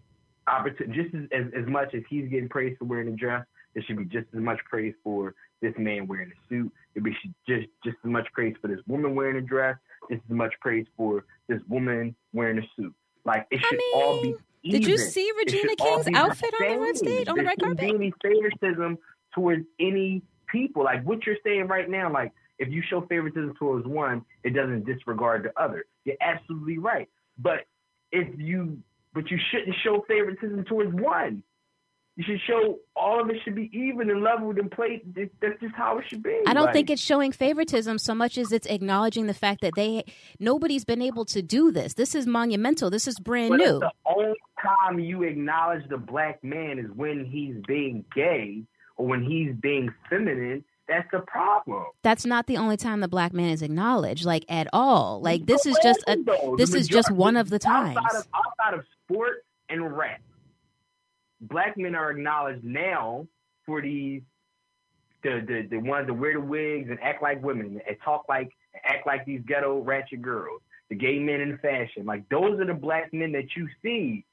[SPEAKER 3] opportunities, just as, as, as much as he's getting praised for wearing a dress, there should be just as much praise for this man wearing a suit. There be just just as much praise for this woman wearing a dress. Just as much praise for this woman wearing a suit. Like it should
[SPEAKER 4] I mean,
[SPEAKER 3] all be.
[SPEAKER 4] Did you see Regina King's outfit on the red stage on the red carpet?
[SPEAKER 3] Any favoritism towards any people. Like what you're saying right now, like if you show favoritism towards one, it doesn't disregard the other. You're absolutely right. But if you but you shouldn't show favoritism towards one. You should show all of it should be even and leveled and played. That's just how it should be.
[SPEAKER 4] I don't
[SPEAKER 3] like,
[SPEAKER 4] think it's showing favoritism so much as it's acknowledging the fact that they nobody's been able to do this. This is monumental. This is brand new.
[SPEAKER 3] The only time you acknowledge the black man is when he's being gay or when he's being feminine. That's the problem.
[SPEAKER 4] That's not the only time the black man is acknowledged, like at all. Like this is just a this is just one of the times.
[SPEAKER 3] Outside of, outside of sport and rap, black men are acknowledged now for these the the the ones that wear the wigs and act like women and talk like and act like these ghetto ratchet girls. The gay men in fashion, like those are the black men that you see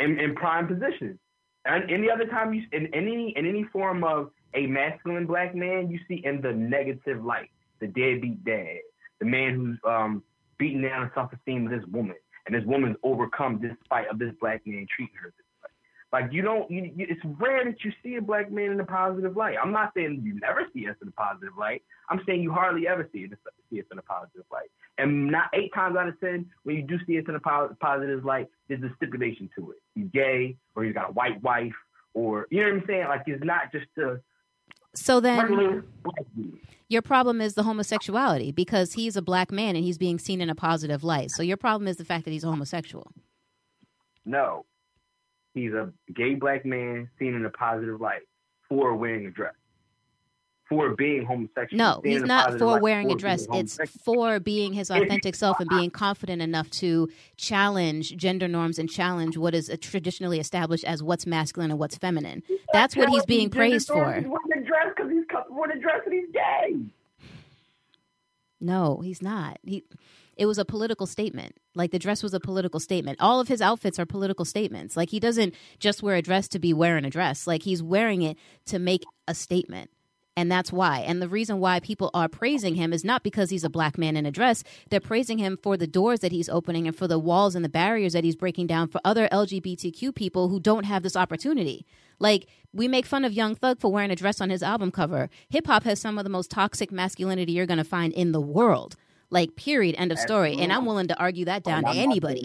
[SPEAKER 3] in, in prime positions. And any other time you in any in any form of a masculine black man, you see in the negative light, the deadbeat dad, the man who's um, beating down the self-esteem of this woman, and this woman's overcome despite of this black man treating her this. Like you don't, you, you, it's rare that you see a black man in a positive light. I'm not saying you never see us in a positive light. I'm saying you hardly ever see it, see us in a positive light. And not eight times out of ten, when you do see us in a positive light, there's a stipulation to it. He's gay, or he's got a white wife, or you know what I'm saying. Like it's not just a
[SPEAKER 4] so then your problem is the homosexuality because he's a black man and he's being seen in a positive light. So your problem is the fact that he's homosexual.
[SPEAKER 3] No. He's a gay black man seen in a positive light for wearing a dress. for being homosexual.
[SPEAKER 4] No, he's not for wearing a dress. It's for being his authentic self and being confident enough to challenge gender norms and challenge what is traditionally established as what's masculine and what's feminine. That's what he's being praised for.
[SPEAKER 3] He's wearing a dress because he's wearing a dress and he's gay.
[SPEAKER 4] No, he's not. He it was a political statement. Like the dress was a political statement. All of his outfits are political statements. Like he doesn't just wear a dress to be wearing a dress. Like he's wearing it to make a statement. And that's why. And the reason why people are praising him is not because he's a black man in a dress. They're praising him for the doors that he's opening and for the walls and the barriers that he's breaking down for other LGBTQ people who don't have this opportunity. Like, we make fun of Young Thug for wearing a dress on his album cover. Hip hop has some of the most toxic masculinity you're going to find in the world. Like, period, end of story. And I'm willing to argue that down to anybody.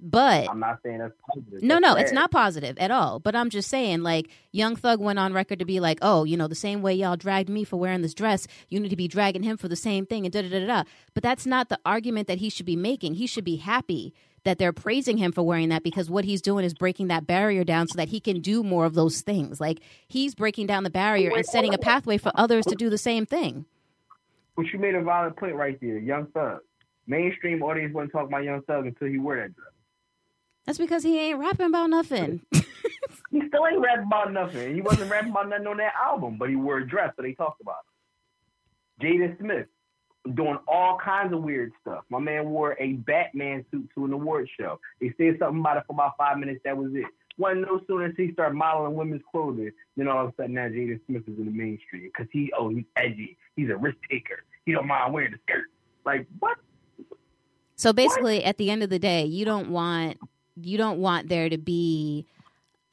[SPEAKER 4] But
[SPEAKER 3] I'm not saying that's positive.
[SPEAKER 4] no, no, it's not positive at all. But I'm just saying, like, Young Thug went on record to be like, oh, you know, the same way y'all dragged me for wearing this dress, you need to be dragging him for the same thing, and da da da da. da. But that's not the argument that he should be making. He should be happy that they're praising him for wearing that because what he's doing is breaking that barrier down so that he can do more of those things. Like, he's breaking down the barrier and setting a pathway for others to do the same thing.
[SPEAKER 3] But you made a valid point right there, Young Thug. Mainstream audience wouldn't talk about Young Thug until he wore that dress.
[SPEAKER 4] That's because he ain't rapping about nothing.
[SPEAKER 3] He still ain't rapping about nothing. He wasn't rapping about nothing on that album, but he wore a dress, so they talked about it. Jaden Smith doing all kinds of weird stuff. My man wore a Batman suit to an award show. They said something about it for about five minutes. That was it. Wasn't no sooner as he started modeling women's clothing, then all of a sudden now Jaden Smith is in the mainstream because he oh he's edgy. He's a risk taker. He don't mind wearing the skirt. Like what?
[SPEAKER 4] So basically, at the end of the day, you don't want you don't want there to be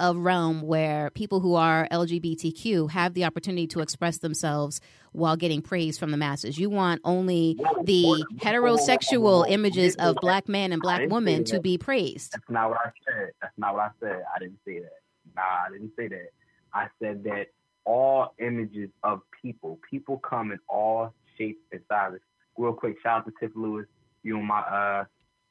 [SPEAKER 4] a realm where people who are LGBTQ have the opportunity to express themselves while getting praise from the masses. You want only the heterosexual images of black men and black women to be praised.
[SPEAKER 3] That's not what I said. That's not what I said. I didn't say that. Nah, I didn't say that. I said that all images of people, people come in all shapes and sizes. Real quick, shout out to Tiff Lewis. You and my uh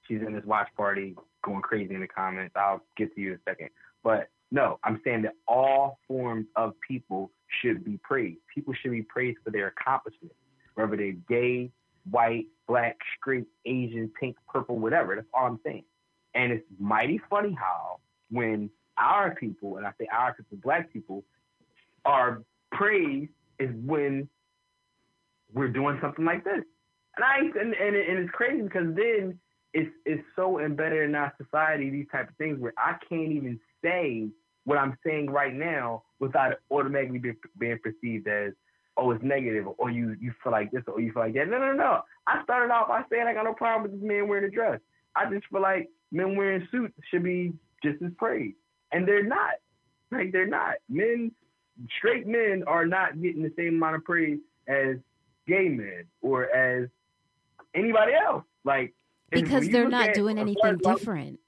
[SPEAKER 3] she's in this watch party going crazy in the comments. I'll get to you in a second. But no, I'm saying that all forms of people should be praised. People should be praised for their accomplishments, whether they're gay, white, black, straight, Asian, pink, purple, whatever. That's all I'm saying. And it's mighty funny how when our people, and I say our people, black people, are praised is when we're doing something like this. And I and, and, and it's crazy because then it's it's so embedded in our society, these type of things where I can't even say what I'm saying right now without it automatically be, being perceived as oh it's negative or you you feel like this or you feel like that. No no no. I started off by saying I got no problem with this man wearing a dress. I just feel like men wearing suits should be just as praised. And they're not. Like they're not. Men straight men are not getting the same amount of praise as gay men or as anybody else. Like
[SPEAKER 4] Because they're not doing anything different.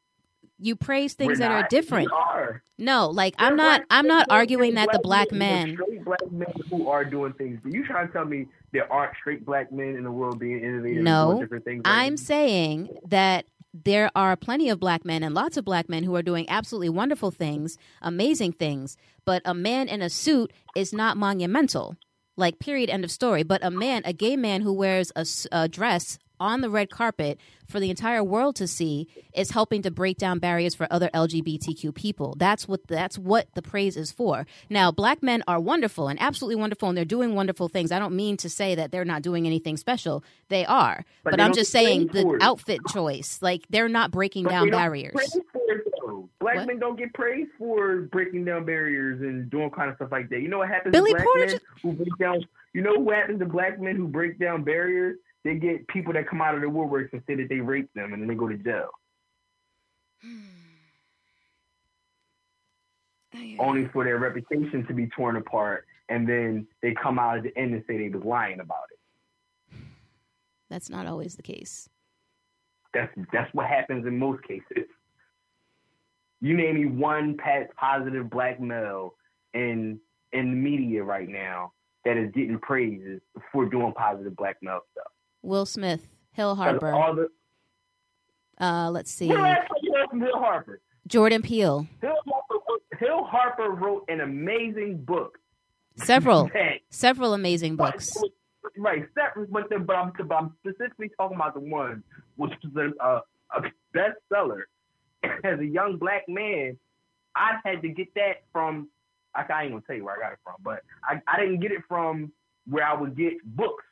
[SPEAKER 4] You praise things that are different.
[SPEAKER 3] Are.
[SPEAKER 4] No, like I'm not I'm not arguing that the black men
[SPEAKER 3] straight black men who are doing things. But you trying to tell me there aren't straight black men in the world being innovative
[SPEAKER 4] No,
[SPEAKER 3] doing different things? like
[SPEAKER 4] I'm
[SPEAKER 3] this?
[SPEAKER 4] saying that there are plenty of black men and lots of black men who are doing absolutely wonderful things, amazing things, but a man in a suit is not monumental. Like, period, end of story. But a man, a gay man who wears a dress on the red carpet for the entire world to see is helping to break down barriers for other LGBTQ people. That's what that's what the praise is for. Now, black men are wonderful and absolutely wonderful and they're doing wonderful things. I don't mean to say that they're not doing anything special. They are.
[SPEAKER 3] But
[SPEAKER 4] But,
[SPEAKER 3] they
[SPEAKER 4] I'm just saying the
[SPEAKER 3] it.
[SPEAKER 4] outfit choice, like they're not breaking
[SPEAKER 3] But
[SPEAKER 4] down barriers.
[SPEAKER 3] get praised for it, though. Black
[SPEAKER 4] What?
[SPEAKER 3] men don't get praised for breaking down barriers and doing kind of stuff like that. You know what happens
[SPEAKER 4] Billy
[SPEAKER 3] to black
[SPEAKER 4] Porter
[SPEAKER 3] men
[SPEAKER 4] just-
[SPEAKER 3] who break down? You know what happens to black men who break down barriers? They get people that come out of the woodworks and say that they raped them, and then they go to jail. Hmm. only for their reputation to be torn apart, and then they come out at the end and say they was lying about it.
[SPEAKER 4] That's not always the case.
[SPEAKER 3] That's that's what happens in most cases. You name me one positive black male in in the media right now that is getting praises for doing positive black male stuff.
[SPEAKER 4] Will Smith, Hill Harper.
[SPEAKER 3] The,
[SPEAKER 4] Uh, let's see.
[SPEAKER 3] what last you heard from Hill Harper?
[SPEAKER 4] Jordan Peele.
[SPEAKER 3] Hill Harper, wrote- Hill Harper wrote an amazing book
[SPEAKER 4] Several, several amazing books.
[SPEAKER 3] Right, separate, but, but, I'm, but I'm specifically talking about the one which was a, a, a bestseller as a young black man. I had to get that from. I can't even tell you where I got it from, but I, I didn't get it from where I would get books.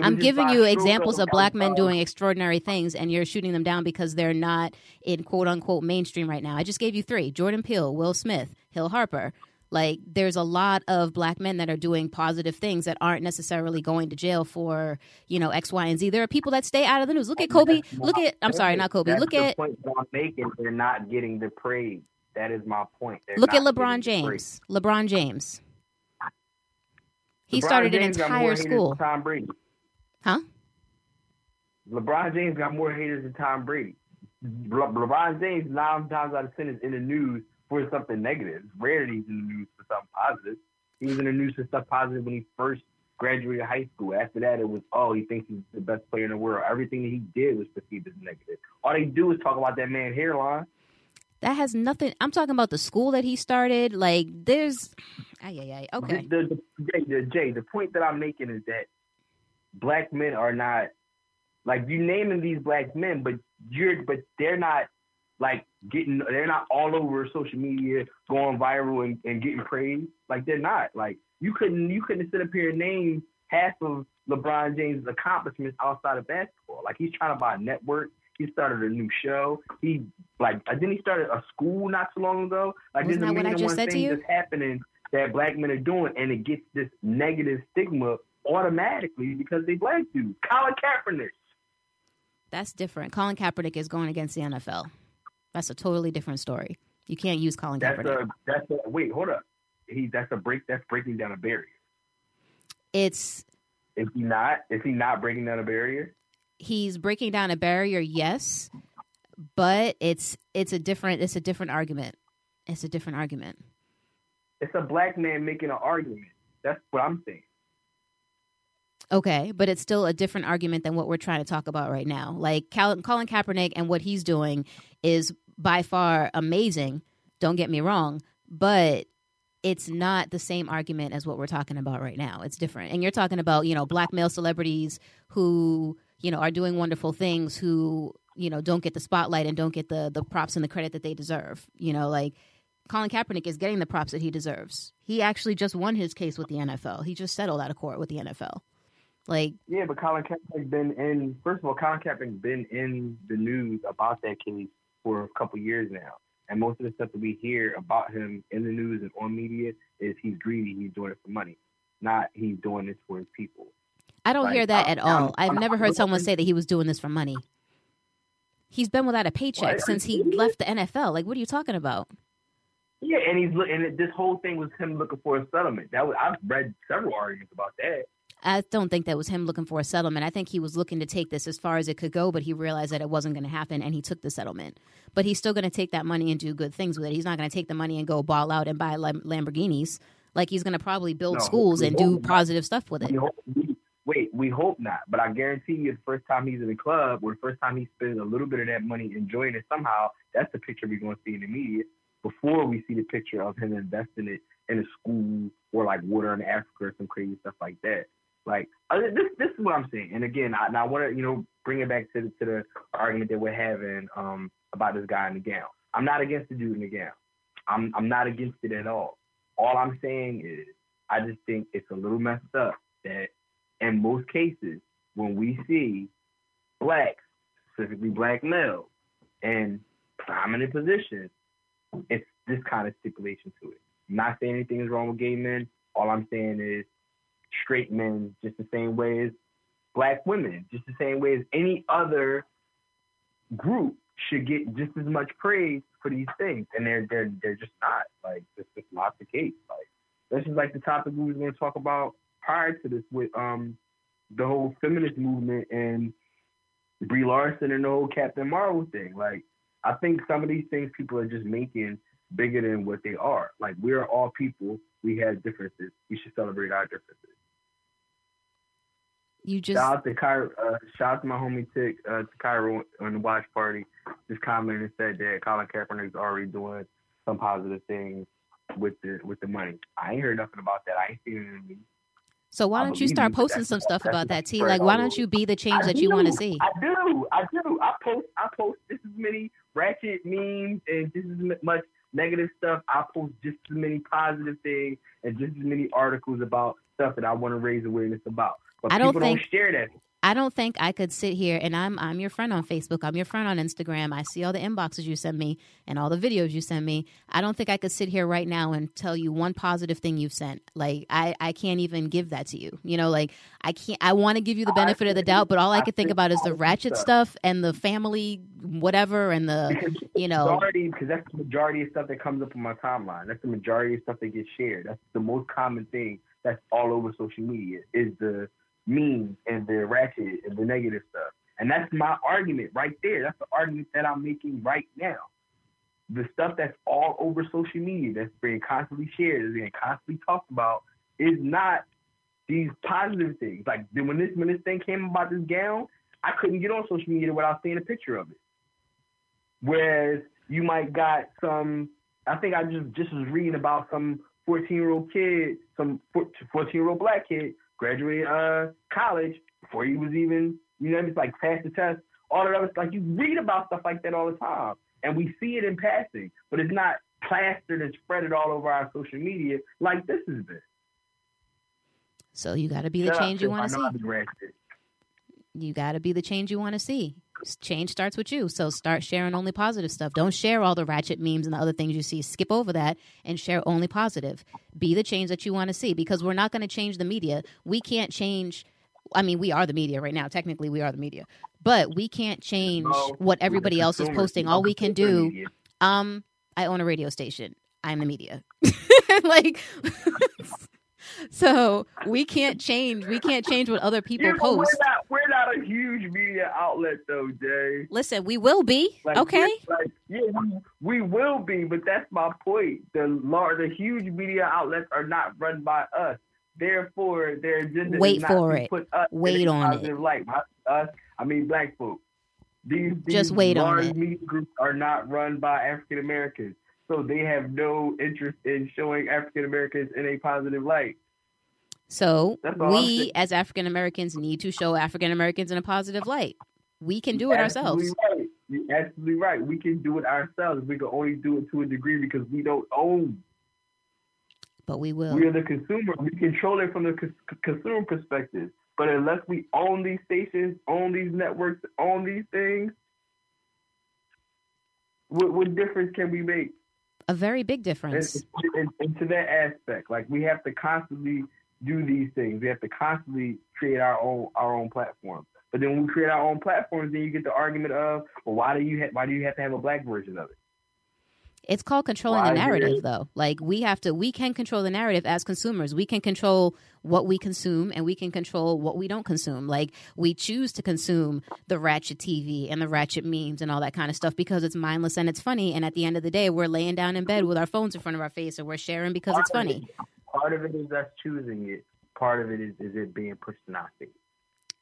[SPEAKER 4] I'm giving you examples of black men doing extraordinary things, and you're shooting them down because they're not in quote unquote mainstream right now. I just gave you three Jordan Peele, Will Smith, Hill Harper. Like, there's a lot of black men that are doing positive things that aren't necessarily going to jail for, you know, X, Y, and Z. There are people that stay out of the news. Look at Kobe. Look at, I'm sorry, not Kobe. Look at,
[SPEAKER 3] point I'm making. They're not getting the praise. That is my point.
[SPEAKER 4] Look at LeBron
[SPEAKER 3] getting the praise.
[SPEAKER 4] James. LeBron James. He started an entire school.
[SPEAKER 3] Tom Brady.
[SPEAKER 4] Huh?
[SPEAKER 3] LeBron James got more haters than Tom Brady. Le- LeBron James nine times out of ten is in the news for something negative. It's rare that he's in the news for something positive. He was in the news for stuff positive when he first graduated high school. After that, it was oh he thinks he's the best player in the world. Everything that he did was perceived as negative. All they do is talk about that man hairline.
[SPEAKER 4] That has nothing. I'm talking about the school that he started. Like, there's, ay, ay, ay. Okay.
[SPEAKER 3] The, the, the, Jay, the, Jay, the point that I'm making is that black men are not like you naming these black men, but you're but they're not like getting they're not all over social media going viral and, and getting praise. Like they're not. Like you couldn't you couldn't sit up here and name half of LeBron James' accomplishments outside of basketball. Like he's trying to buy a network. He started a new show. He like I think he started a school not so long ago. Like
[SPEAKER 4] Wasn't
[SPEAKER 3] there's a
[SPEAKER 4] that what I just said to
[SPEAKER 3] things that's happening that black men are doing, and it gets this negative stigma automatically because they black dudes. Colin Kaepernick.
[SPEAKER 4] That's different. Colin Kaepernick is going against the NFL. That's a totally different story. You can't use Colin
[SPEAKER 3] That's
[SPEAKER 4] Kaepernick.
[SPEAKER 3] a that's a wait, hold up. He that's a break that's breaking down a barrier.
[SPEAKER 4] it's
[SPEAKER 3] Is he not? Is he not breaking down a barrier?
[SPEAKER 4] he's breaking down a barrier, yes, but it's it's a different it's a different argument. It's a different argument.
[SPEAKER 3] It's a black man making an argument. That's what I'm saying.
[SPEAKER 4] Okay, but it's still a different argument than what we're trying to talk about right now. Like Colin Kaepernick and what he's doing is by far amazing. Don't get me wrong, but it's not the same argument as what we're talking about right now. It's different. And you're talking about, you know, black male celebrities who, you know, are doing wonderful things who, you know, don't get the spotlight and don't get the the props and the credit that they deserve. You know, like Colin Kaepernick is getting the props that he deserves. He actually just won his case with the NFL. He just settled out of court with the NFL. Like
[SPEAKER 3] Yeah, but Colin Kaepernick's been in. First of all, Colin Kaepernick's been in the news about that case for a couple years now, and most of the stuff that we hear about him in the news and on media is he's greedy. He's doing it for money, not he's doing this for his people.
[SPEAKER 4] I don't
[SPEAKER 3] Like,
[SPEAKER 4] hear that
[SPEAKER 3] I'm-
[SPEAKER 4] at all. I've
[SPEAKER 3] I'm-
[SPEAKER 4] never heard someone say that he was doing this for money. He's been without a paycheck
[SPEAKER 3] What?
[SPEAKER 4] since he left the NFL. Like, what are you talking about?
[SPEAKER 3] Yeah, and he's look, and this whole thing was him looking for a settlement. That was I've read several arguments about that.
[SPEAKER 4] I don't think that was him looking for a settlement. I think he was looking to take this as far as it could go, but he realized that it wasn't going to happen, and he took the settlement. But he's still going to take that money and do good things with it. He's not going to take the money and go ball out and buy Lam- Lamborghinis. Like he's going to probably build
[SPEAKER 3] No,
[SPEAKER 4] schools and do
[SPEAKER 3] not.
[SPEAKER 4] positive stuff with it.
[SPEAKER 3] We hope, we, wait, we hope not. But I guarantee you, the first time he's in the club, or the first time he spends a little bit of that money enjoying it somehow, that's the picture we're going to see in the media. Before we see the picture of him investing it in a school or like water in Africa or some crazy stuff like that. Like this, this is what I'm saying. And again, I, I want to, you know, bring it back to the, to the argument that we're having um, about this guy in the gown. I'm not against the dude in the gown. I'm, I'm not against it at all. All I'm saying is, I just think it's a little messed up that in most cases, when we see blacks, specifically black males, in prominent positions, it's this kind of stipulation to it. I'm not saying anything is wrong with gay men. All I'm saying is straight men, just the same way as black women, just the same way as any other group should get just as much praise for these things, and they're they're they're just not. Like that's just not the case. Like this is like the topic we going to talk about prior to this with um the whole feminist movement and Brie Larson and the whole Captain Marvel thing. Like I think some of these things people are just making bigger than what they are. Like we are all people. We have differences. We should celebrate our differences.
[SPEAKER 4] You just
[SPEAKER 3] Shout out to Kyra, uh, shout out to my homie Tick, uh, to Kyra on the watch party. Just commented and said that Colin Kaepernick is already doing some positive things with the with the money. I ain't heard nothing about that. I ain't seen it in
[SPEAKER 4] So why don't you start posting some stuff about that, T? Like, why don't you be the change that you want to see?
[SPEAKER 3] I do. I do. I post. I post just as many ratchet memes and just as much negative stuff. I post just as many positive things and just as many articles about stuff that I want to raise awareness about. But
[SPEAKER 4] I don't
[SPEAKER 3] people
[SPEAKER 4] think-
[SPEAKER 3] don't share that.
[SPEAKER 4] I don't think I could sit here and I'm I'm your friend on Facebook. I'm your friend on Instagram. I see all the inboxes you send me and all the videos you send me. I don't think I could sit here right now and tell you one positive thing you've sent. Like I I can't even give that to you. You know, like I can't I want to give you the benefit of the doubt, but all I
[SPEAKER 3] I
[SPEAKER 4] could think
[SPEAKER 3] think
[SPEAKER 4] about is the ratchet
[SPEAKER 3] stuff.
[SPEAKER 4] stuff and the family whatever and the you know
[SPEAKER 3] majority, because that's the majority of stuff that comes up on my timeline. That's the majority of stuff that gets shared. That's the most common thing that's all over social media is the memes and the ratchet and the negative stuff. And that's my argument right there. That's the argument that I'm making right now. The stuff that's all over social media that's being constantly shared, is being constantly talked about, is not these positive things. Like when this when this thing came about this gown, I couldn't get on social media without seeing a picture of it. Whereas you might got some, I think I just just was reading about some 14 year old kid, some 14 year old black kid graduated uh college before he was even, you know, it's like passed the test. All that was like you read about stuff like that all the time, and we see it in passing, but it's not plastered and spread it all over our social media like this has been.
[SPEAKER 4] so you got to be the
[SPEAKER 3] Shut up,
[SPEAKER 4] change you want to see.
[SPEAKER 3] I be ratchet.
[SPEAKER 4] you got to be the change you want to see. Change starts with you. So start sharing only positive stuff. Don't share all the ratchet memes and the other things you see. Skip over that and share only positive. Be the change that you want to see because we're not going to change the media. We can't change. I mean, we are the media right now. Technically, we are the media, but we can't change what everybody else is posting. All we can do. Um, I own a radio station. I'm the media. like. So we can't change. We can't change what other people post.
[SPEAKER 3] We're not, a huge media outlet, though, Jay.
[SPEAKER 4] Listen, we will be
[SPEAKER 3] Like,
[SPEAKER 4] okay.
[SPEAKER 3] Like, yeah, we, we will be, but that's my point. The large, the huge media outlets are not run by us. Therefore, their agenda
[SPEAKER 4] Wait
[SPEAKER 3] is not
[SPEAKER 4] for
[SPEAKER 3] to
[SPEAKER 4] it.
[SPEAKER 3] put us
[SPEAKER 4] Wait
[SPEAKER 3] in a
[SPEAKER 4] on it.
[SPEAKER 3] positive light. Us, I mean black folks. These, these
[SPEAKER 4] Just wait on
[SPEAKER 3] large
[SPEAKER 4] it.
[SPEAKER 3] media groups are not run by African Americans, so they have no interest in showing African Americans in a positive light.
[SPEAKER 4] So
[SPEAKER 3] That's all I'm
[SPEAKER 4] we, as African Americans, need to show African Americans in a positive light. We can do it ourselves.
[SPEAKER 3] Right. You're absolutely right. We can do it ourselves. We can only do it to a degree because we don't own.
[SPEAKER 4] But we will.
[SPEAKER 3] We are the consumer. We control it from the cons- consumer perspective. But unless we own these stations, own these networks, own these things, what, what difference can we make?
[SPEAKER 4] a very big difference.
[SPEAKER 3] in, into that aspect. Like we have to constantly do these things. We have to constantly create our own our own platform. But then when we create our own platforms, then you get the argument of, well, why do you ha- why do you have to have a black version of it?
[SPEAKER 4] It's called controlling
[SPEAKER 3] Why
[SPEAKER 4] the narrative, though. Like we have to, we can control the narrative as consumers. We can control what we consume, and we can control what we don't consume. Like we choose to consume the ratchet TV and the ratchet memes and all that kind of stuff because it's mindless and it's funny. And at the end of the day, we're laying down in bed with our phones in front of our face, and we're sharing because it's funny.
[SPEAKER 3] Part of it is us choosing it. Part of it is, is it being pushed in our face.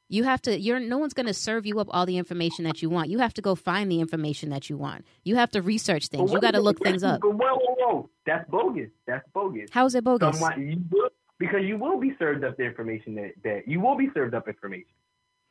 [SPEAKER 4] You have to. You're no one's going to serve you up all the information that you want. You have to go find the information that you want. You have to research things. You got to look things up.
[SPEAKER 3] But whoa, whoa, whoa! That's bogus. That's bogus.
[SPEAKER 4] How is it bogus?
[SPEAKER 3] Someone, you will, because you will be served up the information that, that you will be served up information.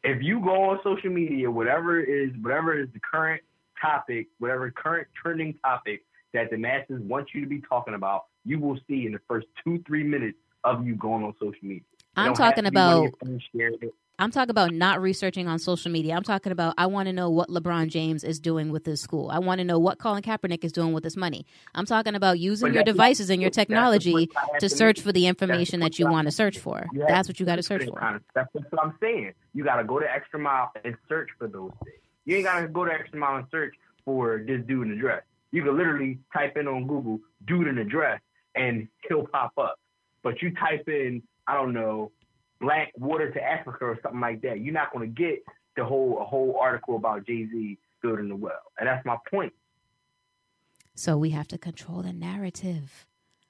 [SPEAKER 3] If you go on social media, whatever is whatever is the current topic, whatever current trending topic that the masses want you to be talking about, you will see in the first two three minutes of you going on social media. It
[SPEAKER 4] I'm talking
[SPEAKER 3] have to be one of
[SPEAKER 4] about
[SPEAKER 3] your friends sharing it.
[SPEAKER 4] I'm talking about not researching on social media. I'm talking about I want to know what LeBron James is doing with his school. I want to know what Colin Kaepernick is doing with his money. I'm talking about using your devices and your technology
[SPEAKER 3] point I have
[SPEAKER 4] to search for the information that you want to search for. That's what you got to search for.
[SPEAKER 3] That's what I'm saying. You got to go the extra mile and search for those things. You ain't got to go the extra mile and search for this dude in a dress. You can literally type in on Google "dude in a dress" and he'll pop up. But you type in, I don't know, black water to Africa or something like that. You're not going to get the whole a whole article about Jay Z building the well. And that's my point.
[SPEAKER 4] So we have to control the narrative.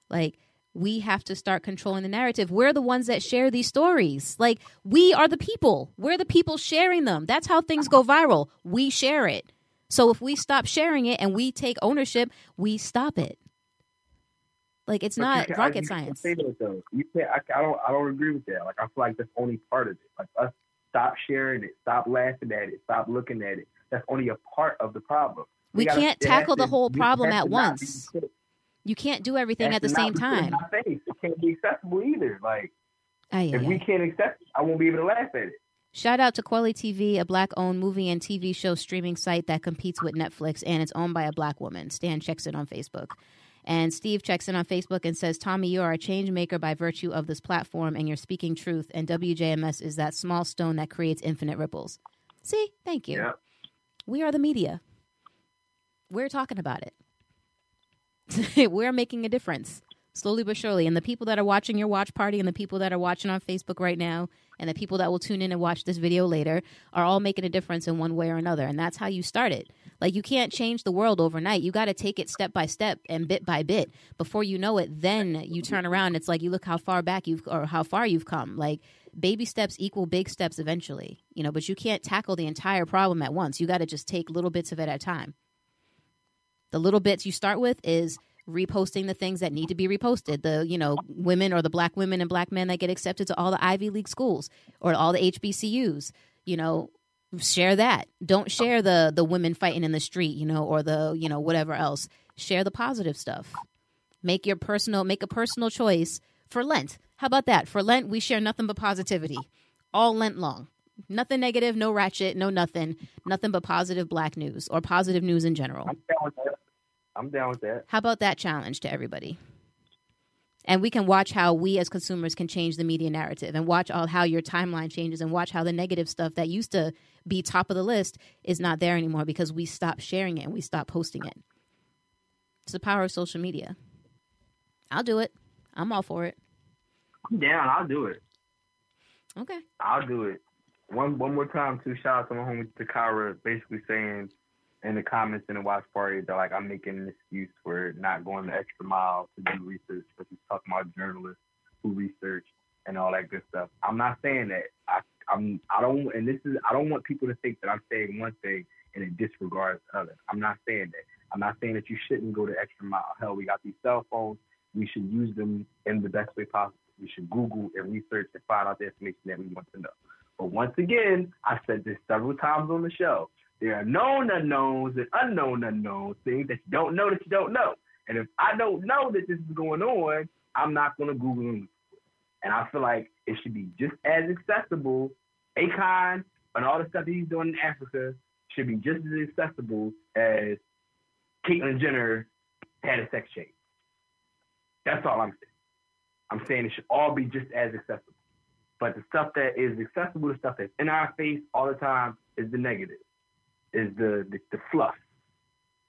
[SPEAKER 4] Like we have to start controlling the narrative. We're the ones that share these stories. Like we are the people. We're the people sharing them. That's how things go viral. We share it. So if we stop sharing it and we take ownership, we stop it. Like it's
[SPEAKER 3] But
[SPEAKER 4] not
[SPEAKER 3] I-
[SPEAKER 4] rocket science.
[SPEAKER 3] Say that though. You can't. I, I don't. I don't agree with that. Like I feel like that's only part of it. Like us stop sharing it, stop laughing at it, stop looking at it. That's only a part of the problem.
[SPEAKER 4] We
[SPEAKER 3] gotta-
[SPEAKER 4] can't tackle the
[SPEAKER 3] to-
[SPEAKER 4] whole problem at
[SPEAKER 3] to not be
[SPEAKER 4] once. You can't do everything at the same
[SPEAKER 3] not be put in
[SPEAKER 4] time.
[SPEAKER 3] It can't be accessible either. Like
[SPEAKER 4] Ay,
[SPEAKER 3] if
[SPEAKER 4] ay,
[SPEAKER 3] we can't accept it, I won't be able to laugh at it.
[SPEAKER 4] Shout out to Kweli TV, a black owned movie and TV show streaming site that competes with Netflix and it's owned by a black woman. Stan checks it on Facebook. And Steve checks in on Facebook and says, Tommy, you are a change maker by virtue of this platform and you're speaking truth. And WJMS is that small stone that creates infinite ripples. See, thank you.
[SPEAKER 3] Yeah.
[SPEAKER 4] We are the media. We're talking about it. We're making a difference slowly but surely. And the people that are watching your watch party and the people that are watching on Facebook right now and the people that will tune in and watch this video later are all making a difference in one way or another. And that's how you start it. Like you can't change the world overnight. You got to take it step by step and bit by bit. Before you know it, then you turn around. It's like you look how far back you've or how far you've come. Like baby steps equal big steps eventually. You know, but you can't tackle the entire problem at once. You got to just take little bits of it at a time. The little bits you start with is reposting the things that need to be reposted. The, you know, women or the black women and black men that get accepted to all the Ivy League schools or all the HBCUs, you know, share that. Don't share the the women fighting in the street, you know, or the, you know, whatever else. Share the positive stuff. Make your personal make a personal choice for Lent. How about that? For Lent, we share nothing but positivity. All Lent long. Nothing negative, no ratchet, no nothing. Nothing but positive black news or positive news in general.
[SPEAKER 3] I'm down with that. I'm down with that.
[SPEAKER 4] How about that challenge to everybody? And we can watch how we as consumers can change the media narrative and watch all how your timeline changes and watch how the negative stuff that used to be top of the list is not there anymore because we stopped sharing it and we stopped posting it. It's the power of social media. I'll do it. I'm all for it.
[SPEAKER 3] I'm down. I'll do it.
[SPEAKER 4] Okay.
[SPEAKER 3] I'll do it. One one more time. Shout out to my homie Takara, basically saying in the comments in the watch party that like I'm making an excuse for not going the extra mile to do research because he's talking about journalists who research and all that good stuff. I'm not saying that. I I'm I don't and this is I don't want people to think that I'm saying one thing and it disregards the other. I'm not saying that. I'm not saying that you shouldn't go the extra mile. Hell, we got these cell phones. We should use them in the best way possible. We should Google and research and find out the information that we want to know. But once again, I said this several times on the show. There are known unknowns and unknown unknowns, things that you don't know that you don't know. And if I don't know that this is going on, I'm not going to Google them. And I feel like it should be just as accessible. Akon and all the stuff he's doing in Africa should be just as accessible as Caitlyn Jenner had a sex change. That's all I'm saying. I'm saying it should all be just as accessible. But the stuff that is accessible, the stuff that's in our face all the time, is the negative, is the, the, the fluff.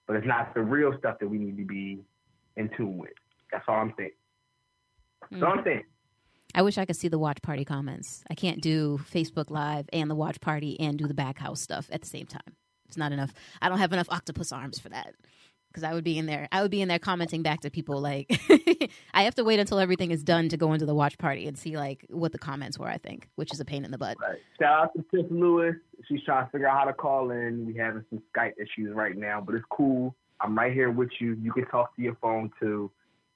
[SPEAKER 3] But it's not the real stuff that we need to be in tune with. That's all I'm saying. That's all I'm hmm. saying.
[SPEAKER 4] I wish I could see the watch party comments. I can't do Facebook Live and the watch party and do the back house stuff at the same time. It's not enough. I don't have enough octopus arms for that. Because I would be in there. I would be in there commenting back to people like I have to wait until everything is done to go into the watch party and see like what the comments were, I think, which is a pain in the butt.
[SPEAKER 3] Right. Shout out to Tiff Lewis. She's trying to figure out how to call in. We having some Skype issues right now, but it's cool. I'm right here with you. You can talk to your phone too.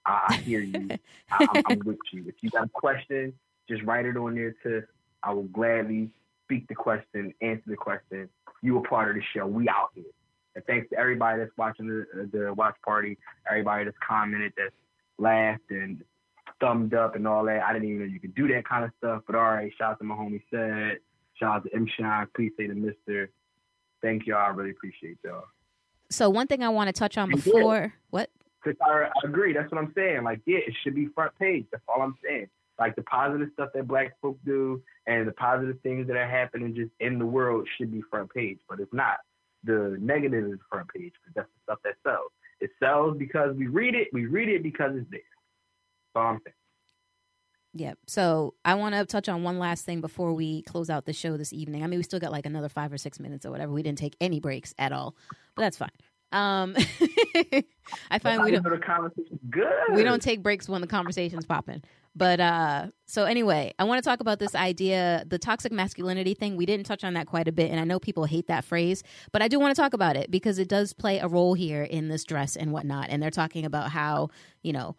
[SPEAKER 3] I, I hear you. I, I'm, I'm with you. If you got a question, just write it on there. Tiff. I will gladly speak the question, answer the question. You a part of the show. We out here. And thanks to everybody that's watching the uh, the watch party, everybody that's commented, that's laughed and thumbed up and all that. I didn't even know you could do that kind of stuff. But all right, shout out to my homie said. Shout out to M Shine. Please say to Mister. Thank y'all. I really appreciate y'all.
[SPEAKER 4] So one thing I want to touch on
[SPEAKER 3] You did.
[SPEAKER 4] before what?
[SPEAKER 3] I, I agree. That's what I'm saying. Like, yeah, it should be front page. That's all I'm saying. Like the positive stuff that black folk do and the positive things that are happening just in the world should be front page. But if not, the negative is the front page because that's the stuff that sells. It sells because we read it. We read it because it's there. All I'm saying.
[SPEAKER 4] Yep. So I want to touch on one last thing before we close out the show this evening. I mean, we still got like another five or six minutes or whatever. We didn't take any breaks at all, but that's fine. Um, I find we don't
[SPEAKER 3] know the conversation's good.
[SPEAKER 4] we don't take breaks when the conversation's popping. But uh, so anyway, I want to talk about this idea, the toxic masculinity thing. We didn't touch on that quite a bit, and I know people hate that phrase, but I do want to talk about it because it does play a role here in this dress and whatnot. And they're talking about how you know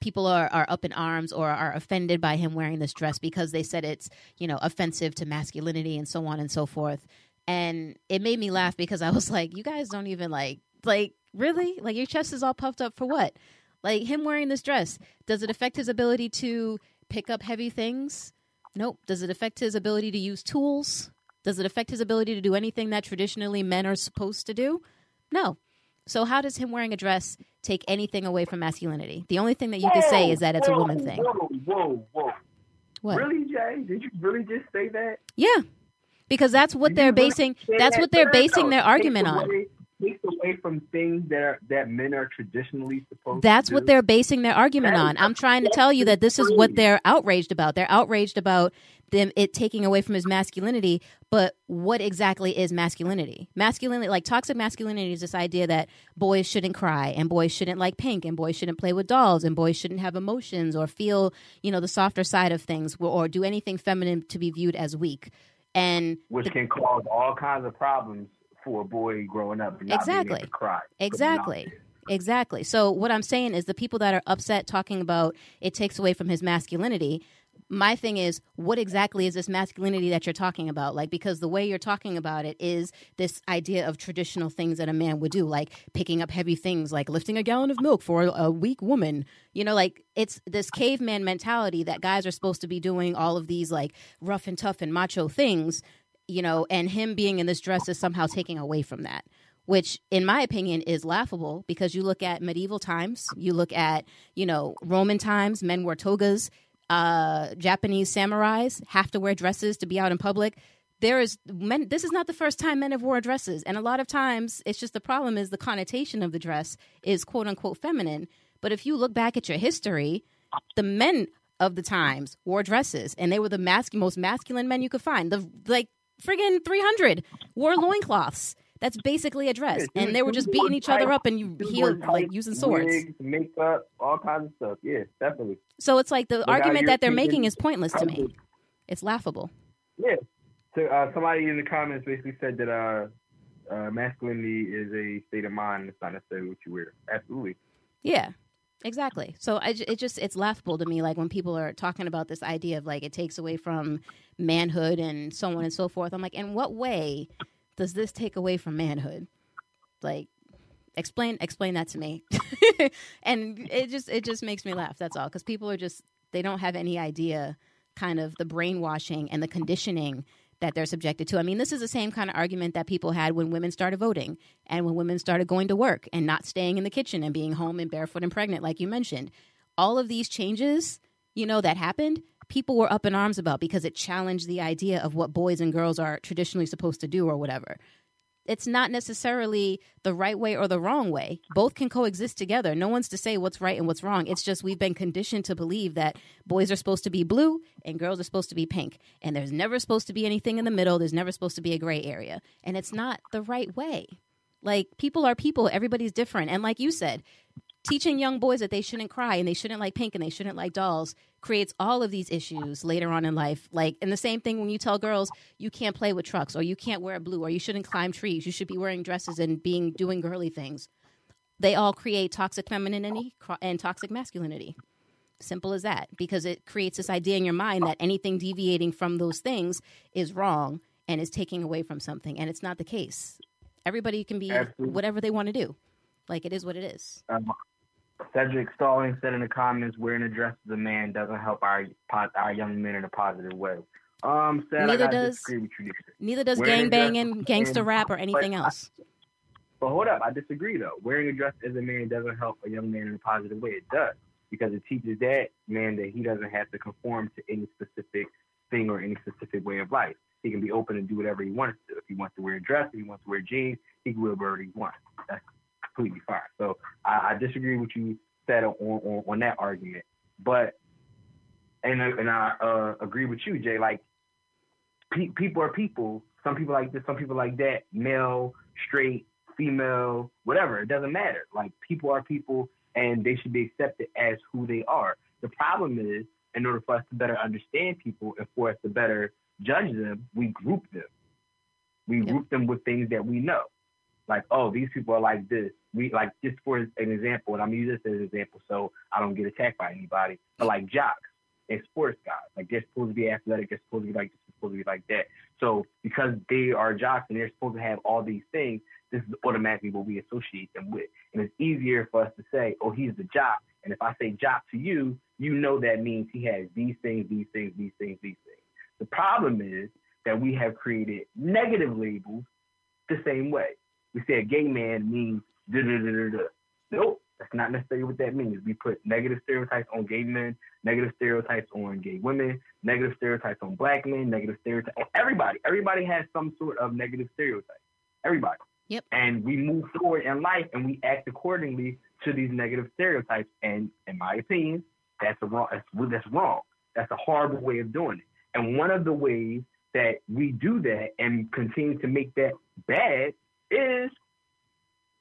[SPEAKER 4] people are, are up in arms or are offended by him wearing this dress because they said it's you know offensive to masculinity and so on and so forth and it made me laugh because i was like you guys don't even like like really like your chest is all puffed up for what like him wearing this dress does it affect his ability to pick up heavy things nope does it affect his ability to use tools does it affect his ability to do anything that traditionally men are supposed to do no so how does him wearing a dress take anything away from masculinity? The only thing that you
[SPEAKER 3] whoa,
[SPEAKER 4] can say is that it's
[SPEAKER 3] whoa,
[SPEAKER 4] a woman thing.
[SPEAKER 3] Whoa, whoa, whoa.
[SPEAKER 4] What?
[SPEAKER 3] Really, Jay? Did you really just say that?
[SPEAKER 4] Yeah. Because that's what they're basing that's what they're basing their argument on.
[SPEAKER 3] Takes away from things that are, that men are traditionally supposed
[SPEAKER 4] That's what they're basing their argument on. I'm trying to tell you that this is what they're outraged about. They're outraged about them it taking away from his masculinity, but what exactly is masculinity? Masculinity like toxic masculinity is this idea that boys shouldn't cry and boys shouldn't like pink and boys shouldn't play with dolls and boys shouldn't have emotions or feel, you know, the softer side of things or, or do anything feminine to be viewed as weak. And
[SPEAKER 3] which can cause all kinds of problems for a boy growing up and not being
[SPEAKER 4] Exactly.
[SPEAKER 3] cry.
[SPEAKER 4] Exactly. Exactly. So what I'm saying is the people that are upset talking about it takes away from his masculinity. My thing is, what exactly is this masculinity that you're talking about? Like, because the way you're talking about it is this idea of traditional things that a man would do, like picking up heavy things, like lifting a gallon of milk for a weak woman. You know, like it's this caveman mentality that guys are supposed to be doing all of these like rough and tough and macho things, you know, and him being in this dress is somehow taking away from that which in my opinion is laughable because you look at medieval times you look at you know roman times men wore togas uh, japanese samurais have to wear dresses to be out in public. There is men this is not the first time men have wore dresses. And a lot of times it's just the problem is the connotation of the dress is quote unquote feminine. But if you look back at your history the men of the times wore dresses and they were the mas- most masculine men you could find. The like friggin' 300 wore loincloths that's basically a dress
[SPEAKER 3] Yeah,
[SPEAKER 4] and they were just beating each other up and you healed like using swords
[SPEAKER 3] wigs, makeup, all kinds of stuff. Yeah, definitely.
[SPEAKER 4] so it's like the argument that they're making is pointless to me it's laughable
[SPEAKER 3] Yeah. So uh, somebody in the comments basically said that uh, uh, masculinity is a state of mind. It's not necessarily what you wear. Absolutely.
[SPEAKER 4] Yeah, exactly. So I, it just it's laughable to me, like when people are talking about this idea of like it takes away from manhood and so on and so forth. I'm like, in what way does this take away from manhood? Like, explain explain that to me. and it just it just makes me laugh. That's all because people are just they don't have any idea kind of the brainwashing and the conditioning that they're subjected to. I mean, this is the same kind of argument that people had when women started voting and when women started going to work and not staying in the kitchen and being home and barefoot and pregnant, like you mentioned. All of these changes, you know, that happened, people were up in arms about because it challenged the idea of what boys and girls are traditionally supposed to do or whatever. It's not necessarily the right way or the wrong way. Both can coexist together. No one's to say what's right and what's wrong. It's just we've been conditioned to believe that boys are supposed to be blue and girls are supposed to be pink. And there's never supposed to be anything in the middle. There's never supposed to be a gray area. And it's not the right way. Like, people are people, everybody's different. And like you said, teaching young boys that they shouldn't cry and they shouldn't like pink and they shouldn't like dolls creates all of these issues later on in life. Like, and the same thing when you tell girls you can't play with trucks or you can't wear blue or you shouldn't climb trees, you should be wearing dresses and being doing girly things. They all create toxic femininity and toxic masculinity. Simple as that, because it creates this idea in your mind that anything deviating from those things is wrong and is taking away from something, and it's not the case. Everybody can be
[SPEAKER 3] Absolutely.
[SPEAKER 4] whatever they want to do. Like it is what it is.
[SPEAKER 3] Um, Cedric Stalling said in the comments, "Wearing a dress as a man doesn't help our our young men in a positive way." Um, Sad,
[SPEAKER 4] Neither
[SPEAKER 3] I
[SPEAKER 4] does-
[SPEAKER 3] disagree with you.
[SPEAKER 4] Neither does gang banging, gangster rap, or anything else.
[SPEAKER 3] But hold up, I disagree though. Wearing a dress as a man doesn't help a young man in a positive way. It does because it teaches that man that he doesn't have to conform to any specific thing or any specific way of life. He can be open and do whatever he wants to. If he wants to wear a dress, if he wants to wear jeans, he can wear whatever he wants. That's completely fine. So I, I disagree with you said on, on on that argument, but and and I uh, agree with you, Jay. Like pe- people are people. Some people like this, some people like that. Male, straight, female, whatever. It doesn't matter. Like people are people, and they should be accepted as who they are. The problem is, in order for us to better understand people and for us to better judge them, we group them. We
[SPEAKER 4] Yep.
[SPEAKER 3] group them with things that we know. Like, oh, these people are like this. We like just for an example, and I'm using this as an example so I don't get attacked by anybody. But like jocks and sports guys, like they're supposed to be athletic, they're supposed to be like this, they're supposed to be like that. So because they are jocks and they're supposed to have all these things, this is automatically what we associate them with. And it's easier for us to say, oh, he's the jock. And if I say jock to you, you know that means he has these things, these things, these things, these things. The problem is that we have created negative labels the same way. We say a gay man means da da da da da. Nope, that's not necessarily what that means. We put negative stereotypes on gay men, negative stereotypes on gay women, negative stereotypes on black men, negative stereotypes on everybody. Everybody has some sort of negative stereotype. Everybody.
[SPEAKER 4] Yep.
[SPEAKER 3] And we move forward in life and we act accordingly to these negative stereotypes. And in my opinion, that's a wrong. That's, that's wrong. That's a horrible way of doing it. And one of the ways that we do that and continue to make that bad is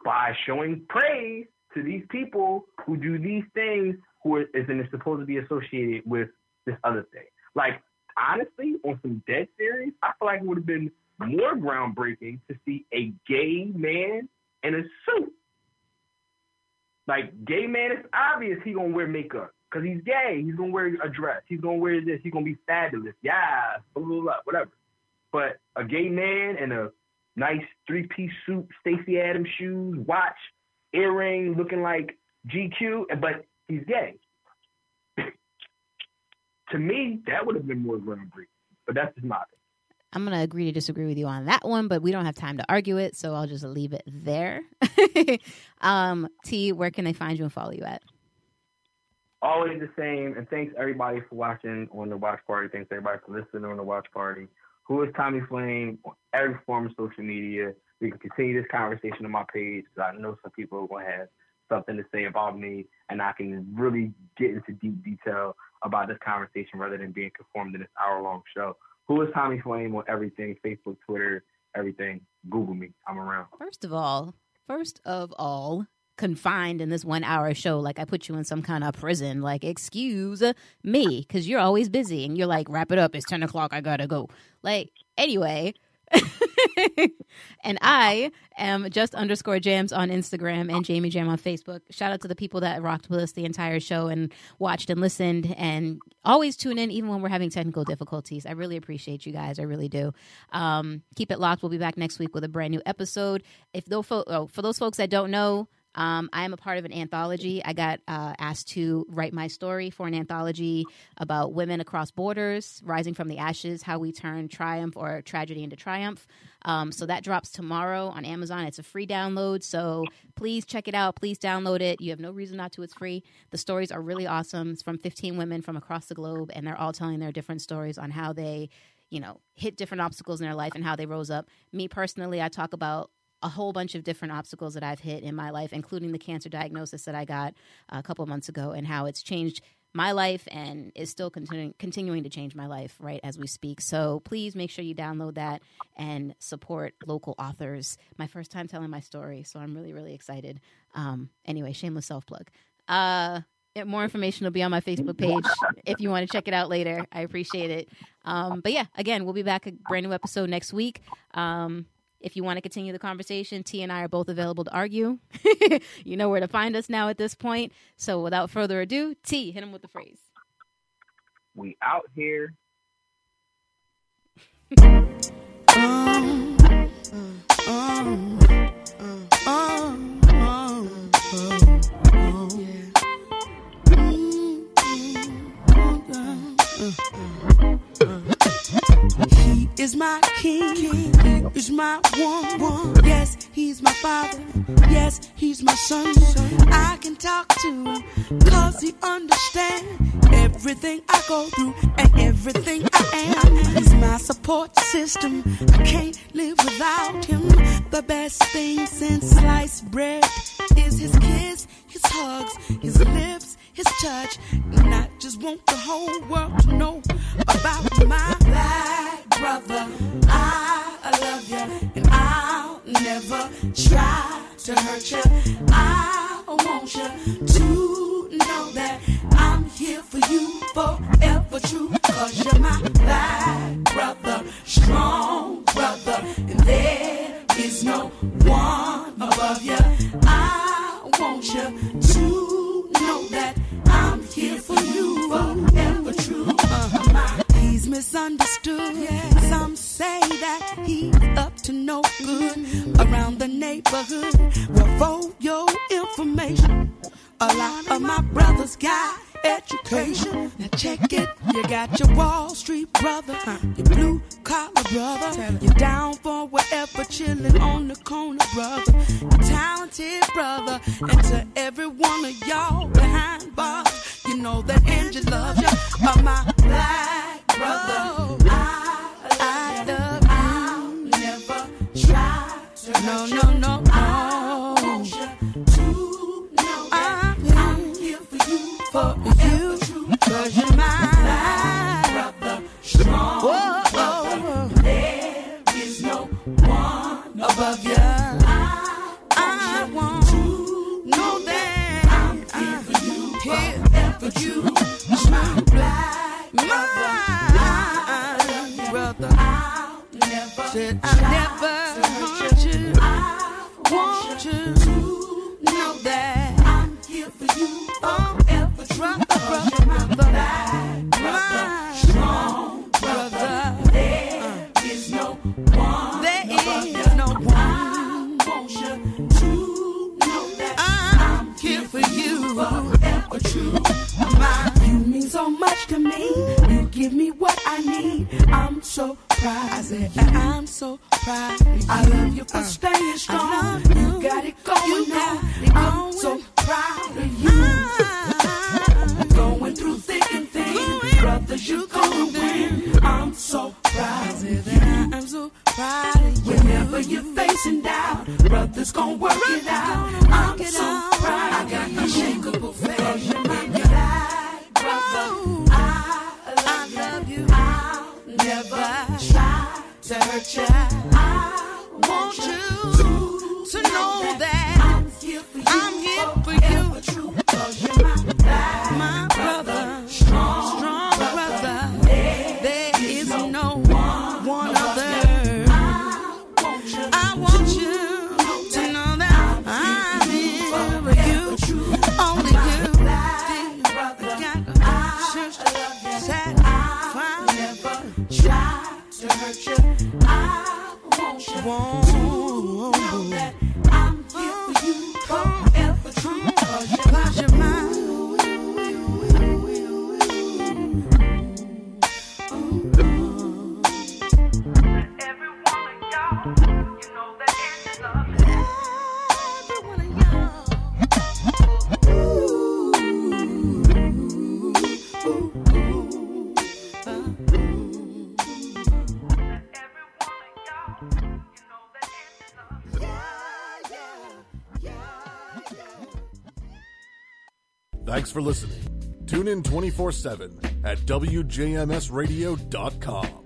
[SPEAKER 3] by showing praise to these people who do these things who is and supposed to be associated with this other thing. Like honestly, on some dead series, I feel like it would have been more groundbreaking to see a gay man in a suit. Like gay man, it's obvious he gonna wear makeup because he's gay. He's gonna wear a dress. He's gonna wear this. He's gonna be fabulous. Yeah, blah blah blah, whatever. But a gay man in a nice three piece suit, Stacy Adams shoes, watch, earring, looking like GQ, but he's gay. to me, that would have been more groundbreaking. But that's just my opinion.
[SPEAKER 4] I'm going to agree to disagree with you on that one, but we don't have time to argue it, so I'll just leave it there. um, T, where can they find you and follow you at?
[SPEAKER 3] Always the same, and thanks everybody for watching on the watch party. Thanks everybody for listening on the watch party. Who is Tommy Flame on every form of social media? We can continue this conversation on my page because I know some people are going to have something to say about me, and I can really get into deep detail about this conversation rather than being conformed in this hour long show. Who is Tommy Flame on everything? Facebook, Twitter, everything. Google me. I'm around.
[SPEAKER 4] First of all, first of all, confined in this one hour show like I put you in some kind of prison. Like, excuse me, because you're always busy and you're like, wrap it up. It's 10 o'clock. I gotta go. Like, anyway. and I am just underscore jams on Instagram and Jamie Jam on Facebook. Shout out to the people that rocked with us the entire show and watched and listened and always tune in even when we're having technical difficulties. I really appreciate you guys. I really do. Um, keep it locked. We'll be back next week with a brand new episode. If though fo- oh, for those folks that don't know, um, I am a part of an anthology. I got uh, asked to write my story for an anthology about women across borders, rising from the ashes, how we turn triumph or tragedy into triumph. Um, so that drops tomorrow on Amazon. It's a free download. So please check it out. Please download it. You have no reason not to. It's free. The stories are really awesome. It's from 15 women from across the globe, and they're all telling their different stories on how they you know, hit different obstacles in their life and how they rose up. Me personally, I talk about a whole bunch of different obstacles that I've hit in my life, including the cancer diagnosis that I got a couple months ago, and how it's changed my life and is still continuing continuing to change my life right as we speak. So please make sure you download that and support local authors. My first time telling my story, so I'm really really excited. Um, anyway, shameless self plug. Uh, more information will be on my Facebook page if you want to check it out later. I appreciate it. Um, but yeah, again, we'll be back a brand new episode next week. Um, if you want to continue the conversation, T and I are both available to argue. you know where to find us now at this point. So without further ado, T, hit him with the phrase.
[SPEAKER 3] We out here.
[SPEAKER 5] He is my king. He is my one, one. Yes, he's my father. Yes, he's my son. I can talk to him cause he understands everything I go through and everything I am. He's my support system. I can't live without him. The best thing since sliced bread is his kiss, his hugs, his lips, his touch. And I just want the whole world to know about my black brother. I love you, and I'll never try to hurt you. I want you to know that I'm here for you forever true. Cause you're my black brother, strong brother, and there is no one above you. I want you He's misunderstood. Some say that he's up to no good around the neighborhood. Well, for your information, a lot of my brothers got education. Now check it. You got your Wall Street brother, your blue collar brother, you down for whatever, chilling on the corner brother, your talented brother, and to every one of y'all behind bars, you know that Angie loves you. Uh, my black brother, I, I love you. I'll never try to no, no, no. I want you to know that I'm here for you, for you, cause you're my brother, strong Whoa, brother. There is no one above you. Said I'll never hurt you. I want you to know that
[SPEAKER 6] For listening. Tune in 24 7 at WJMSradio.com.